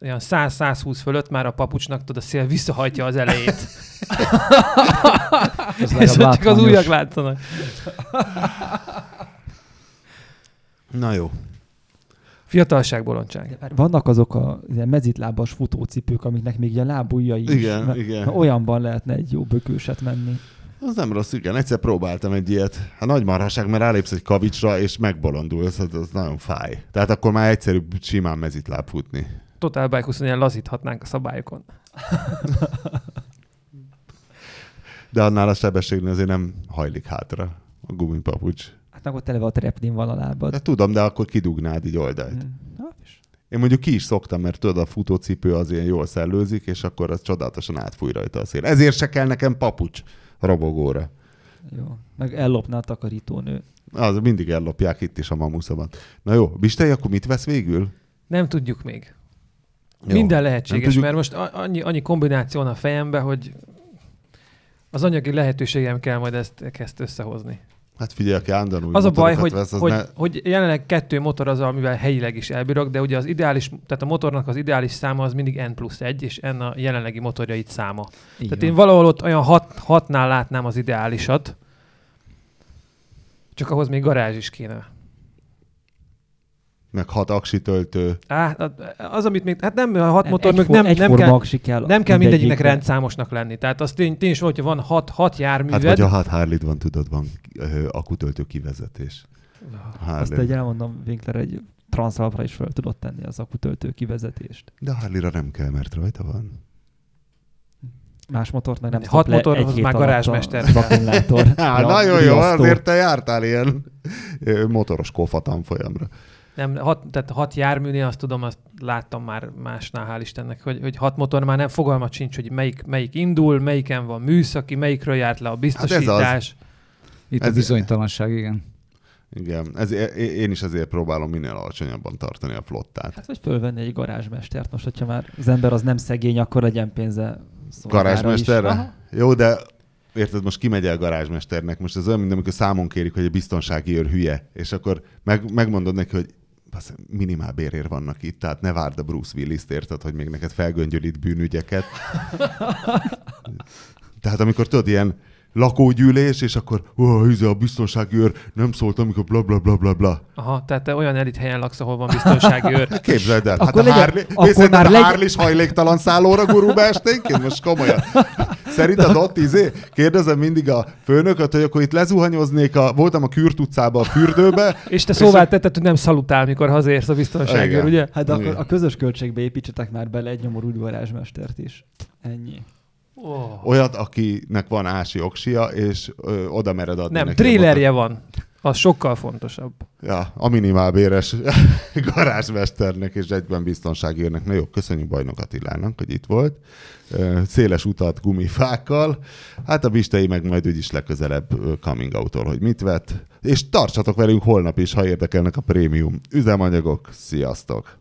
C: olyan 100-120 fölött már a papucsnak tudod, a szél visszahajtja az elejét.
D: Ez
C: és
D: legalább
C: csak az ujjak látszanak.
A: Na jó.
C: Fiatalság, bolondság.
B: Vannak azok a ilyen mezitlábas futócipők, amiknek még ilyen lábujjai is.
A: Igen, igen.
B: Olyanban lehetne egy jó bökőset menni.
A: Az nem rossz, igen. Egyszer próbáltam egy ilyet. A nagy marhaság, mert rálépsz egy kavicsra, és megbolondulsz, az, az nagyon fáj. Tehát akkor már egyszerűbb simán mezitláb futni.
C: Total Bike 20 ilyen lazíthatnánk a szabályokon.
A: De annál a sebességnél azért nem hajlik hátra a gumipapucs.
B: Hát meg ott eleve a trepnin van a lábad.
A: De tudom, de akkor kidugnád így oldalt.
B: Mm. Na, és
A: Én mondjuk ki is szoktam, mert tudod, a futócipő az ilyen jól szellőzik, és akkor az csodálatosan átfúj rajta a szél. Ezért se kell nekem papucs robogóra.
B: Jó. Meg ellopná a takarítónő.
A: Az mindig ellopják itt is a mamuszoban. Na jó, Bistei, akkor mit vesz végül?
C: Nem tudjuk még.
A: Jó.
C: Minden lehetséges,
A: tudjuk-
C: mert most annyi, annyi kombináció van a fejembe, hogy az anyagi lehetőségem kell majd ezt, ezt összehozni.
A: Hát figyelj, aki állandóan új
C: Az a baj, hogy,
A: vesz, az
C: hogy,
A: ne...
C: hogy jelenleg kettő motor az, amivel helyileg is elbírok, de ugye az ideális, tehát a motornak az ideális száma az mindig N plusz 1, és N a jelenlegi motorjait száma.
D: Így
C: Tehát
D: van.
C: én valahol ott olyan hat, hatnál látnám az ideálisat, csak ahhoz még garázs is kéne.
A: Meg hat aksi töltő.
C: Á, az, amit még, hát nem, a hat motor,
B: egy
C: még
B: for-
C: nem, nem
B: forma
C: kell,
B: aksi kell
C: nem kell mindegyiknek
B: mindegyikre.
C: rendszámosnak lenni. Tehát az tény, tény is, hogyha van hat, hat járműved,
A: Hát vagy a hat harley van, tudod, van ö, akutöltő kivezetés.
B: Azt
A: Harley.
B: egy elmondom, Winkler egy transzalpra is fel tudott tenni az akutöltő kivezetést.
A: De a Harley-ra nem kell, mert rajta van.
B: Más motort meg nem
C: Hat
B: egy hét
C: már garázsmester
B: az.
A: Á,
B: Ja,
A: nagyon jó,
B: riasztó.
A: azért te jártál ilyen motoros kofa tanfolyamra.
C: Nem, hat, tehát hat járműnél azt tudom, azt láttam már másnál, hál' Istennek, hogy, hogy hat motor már nem fogalmat sincs, hogy melyik, melyik indul, melyiken van műszaki, melyikről járt le a biztosítás.
D: Itt
A: Ez-
D: a bizonytalanság, igen.
A: Igen, é- én is ezért próbálom minél alacsonyabban tartani a flottát.
B: Hát vagy fölvenni egy garázsmestert. Most, hogyha már az ember az nem szegény, akkor legyen pénze.
A: Garázsmesterre? Jó, de érted, most kimegy el garázsmesternek, most ez olyan, mint amikor számon kérik, hogy a biztonsági őr hülye, és akkor meg, megmondod neki, hogy basz, minimál bérért vannak itt, tehát ne várd a Bruce Willis-t, érted, hogy még neked felgöngyölít bűnügyeket. Tehát amikor tudod, ilyen lakógyűlés, és akkor hize a biztonsági őr nem szólt, amikor bla bla bla bla bla.
C: Aha, tehát te olyan elit helyen laksz, ahol van biztonsági őr.
A: Képzeld el, hát
B: Akkor
A: a
B: legyen-
A: Harley,
B: akkor már
A: a
B: legyen-
A: Harley is hajléktalan szállóra gurulba esténként? Most komolyan. Szerinted ott izé? Kérdezem mindig a főnököt, hogy akkor itt lezuhanyoznék, a, voltam a Kürt utcába a fürdőbe,
C: És te szóvá tetted, hogy nem szalutál, mikor hazaérsz a őr, ugye?
B: Hát
A: Igen.
B: akkor a közös költségbe építsetek már bele egy nyomorult garázsmestert is. Ennyi.
C: Oh.
A: olyat, akinek van ási oksia, és ö, oda mered adni
C: Nem,
A: neki a
C: trélerje van. Az sokkal fontosabb.
A: Ja, a minimálbéres garázsmesternek és egyben biztonsági őrnek. Na jó, köszönjük Bajnok Attilának, hogy itt volt. Széles utat gumifákkal. Hát a Bistei meg majd úgyis legközelebb coming out hogy mit vett. És tartsatok velünk holnap is, ha érdekelnek a prémium üzemanyagok. Sziasztok!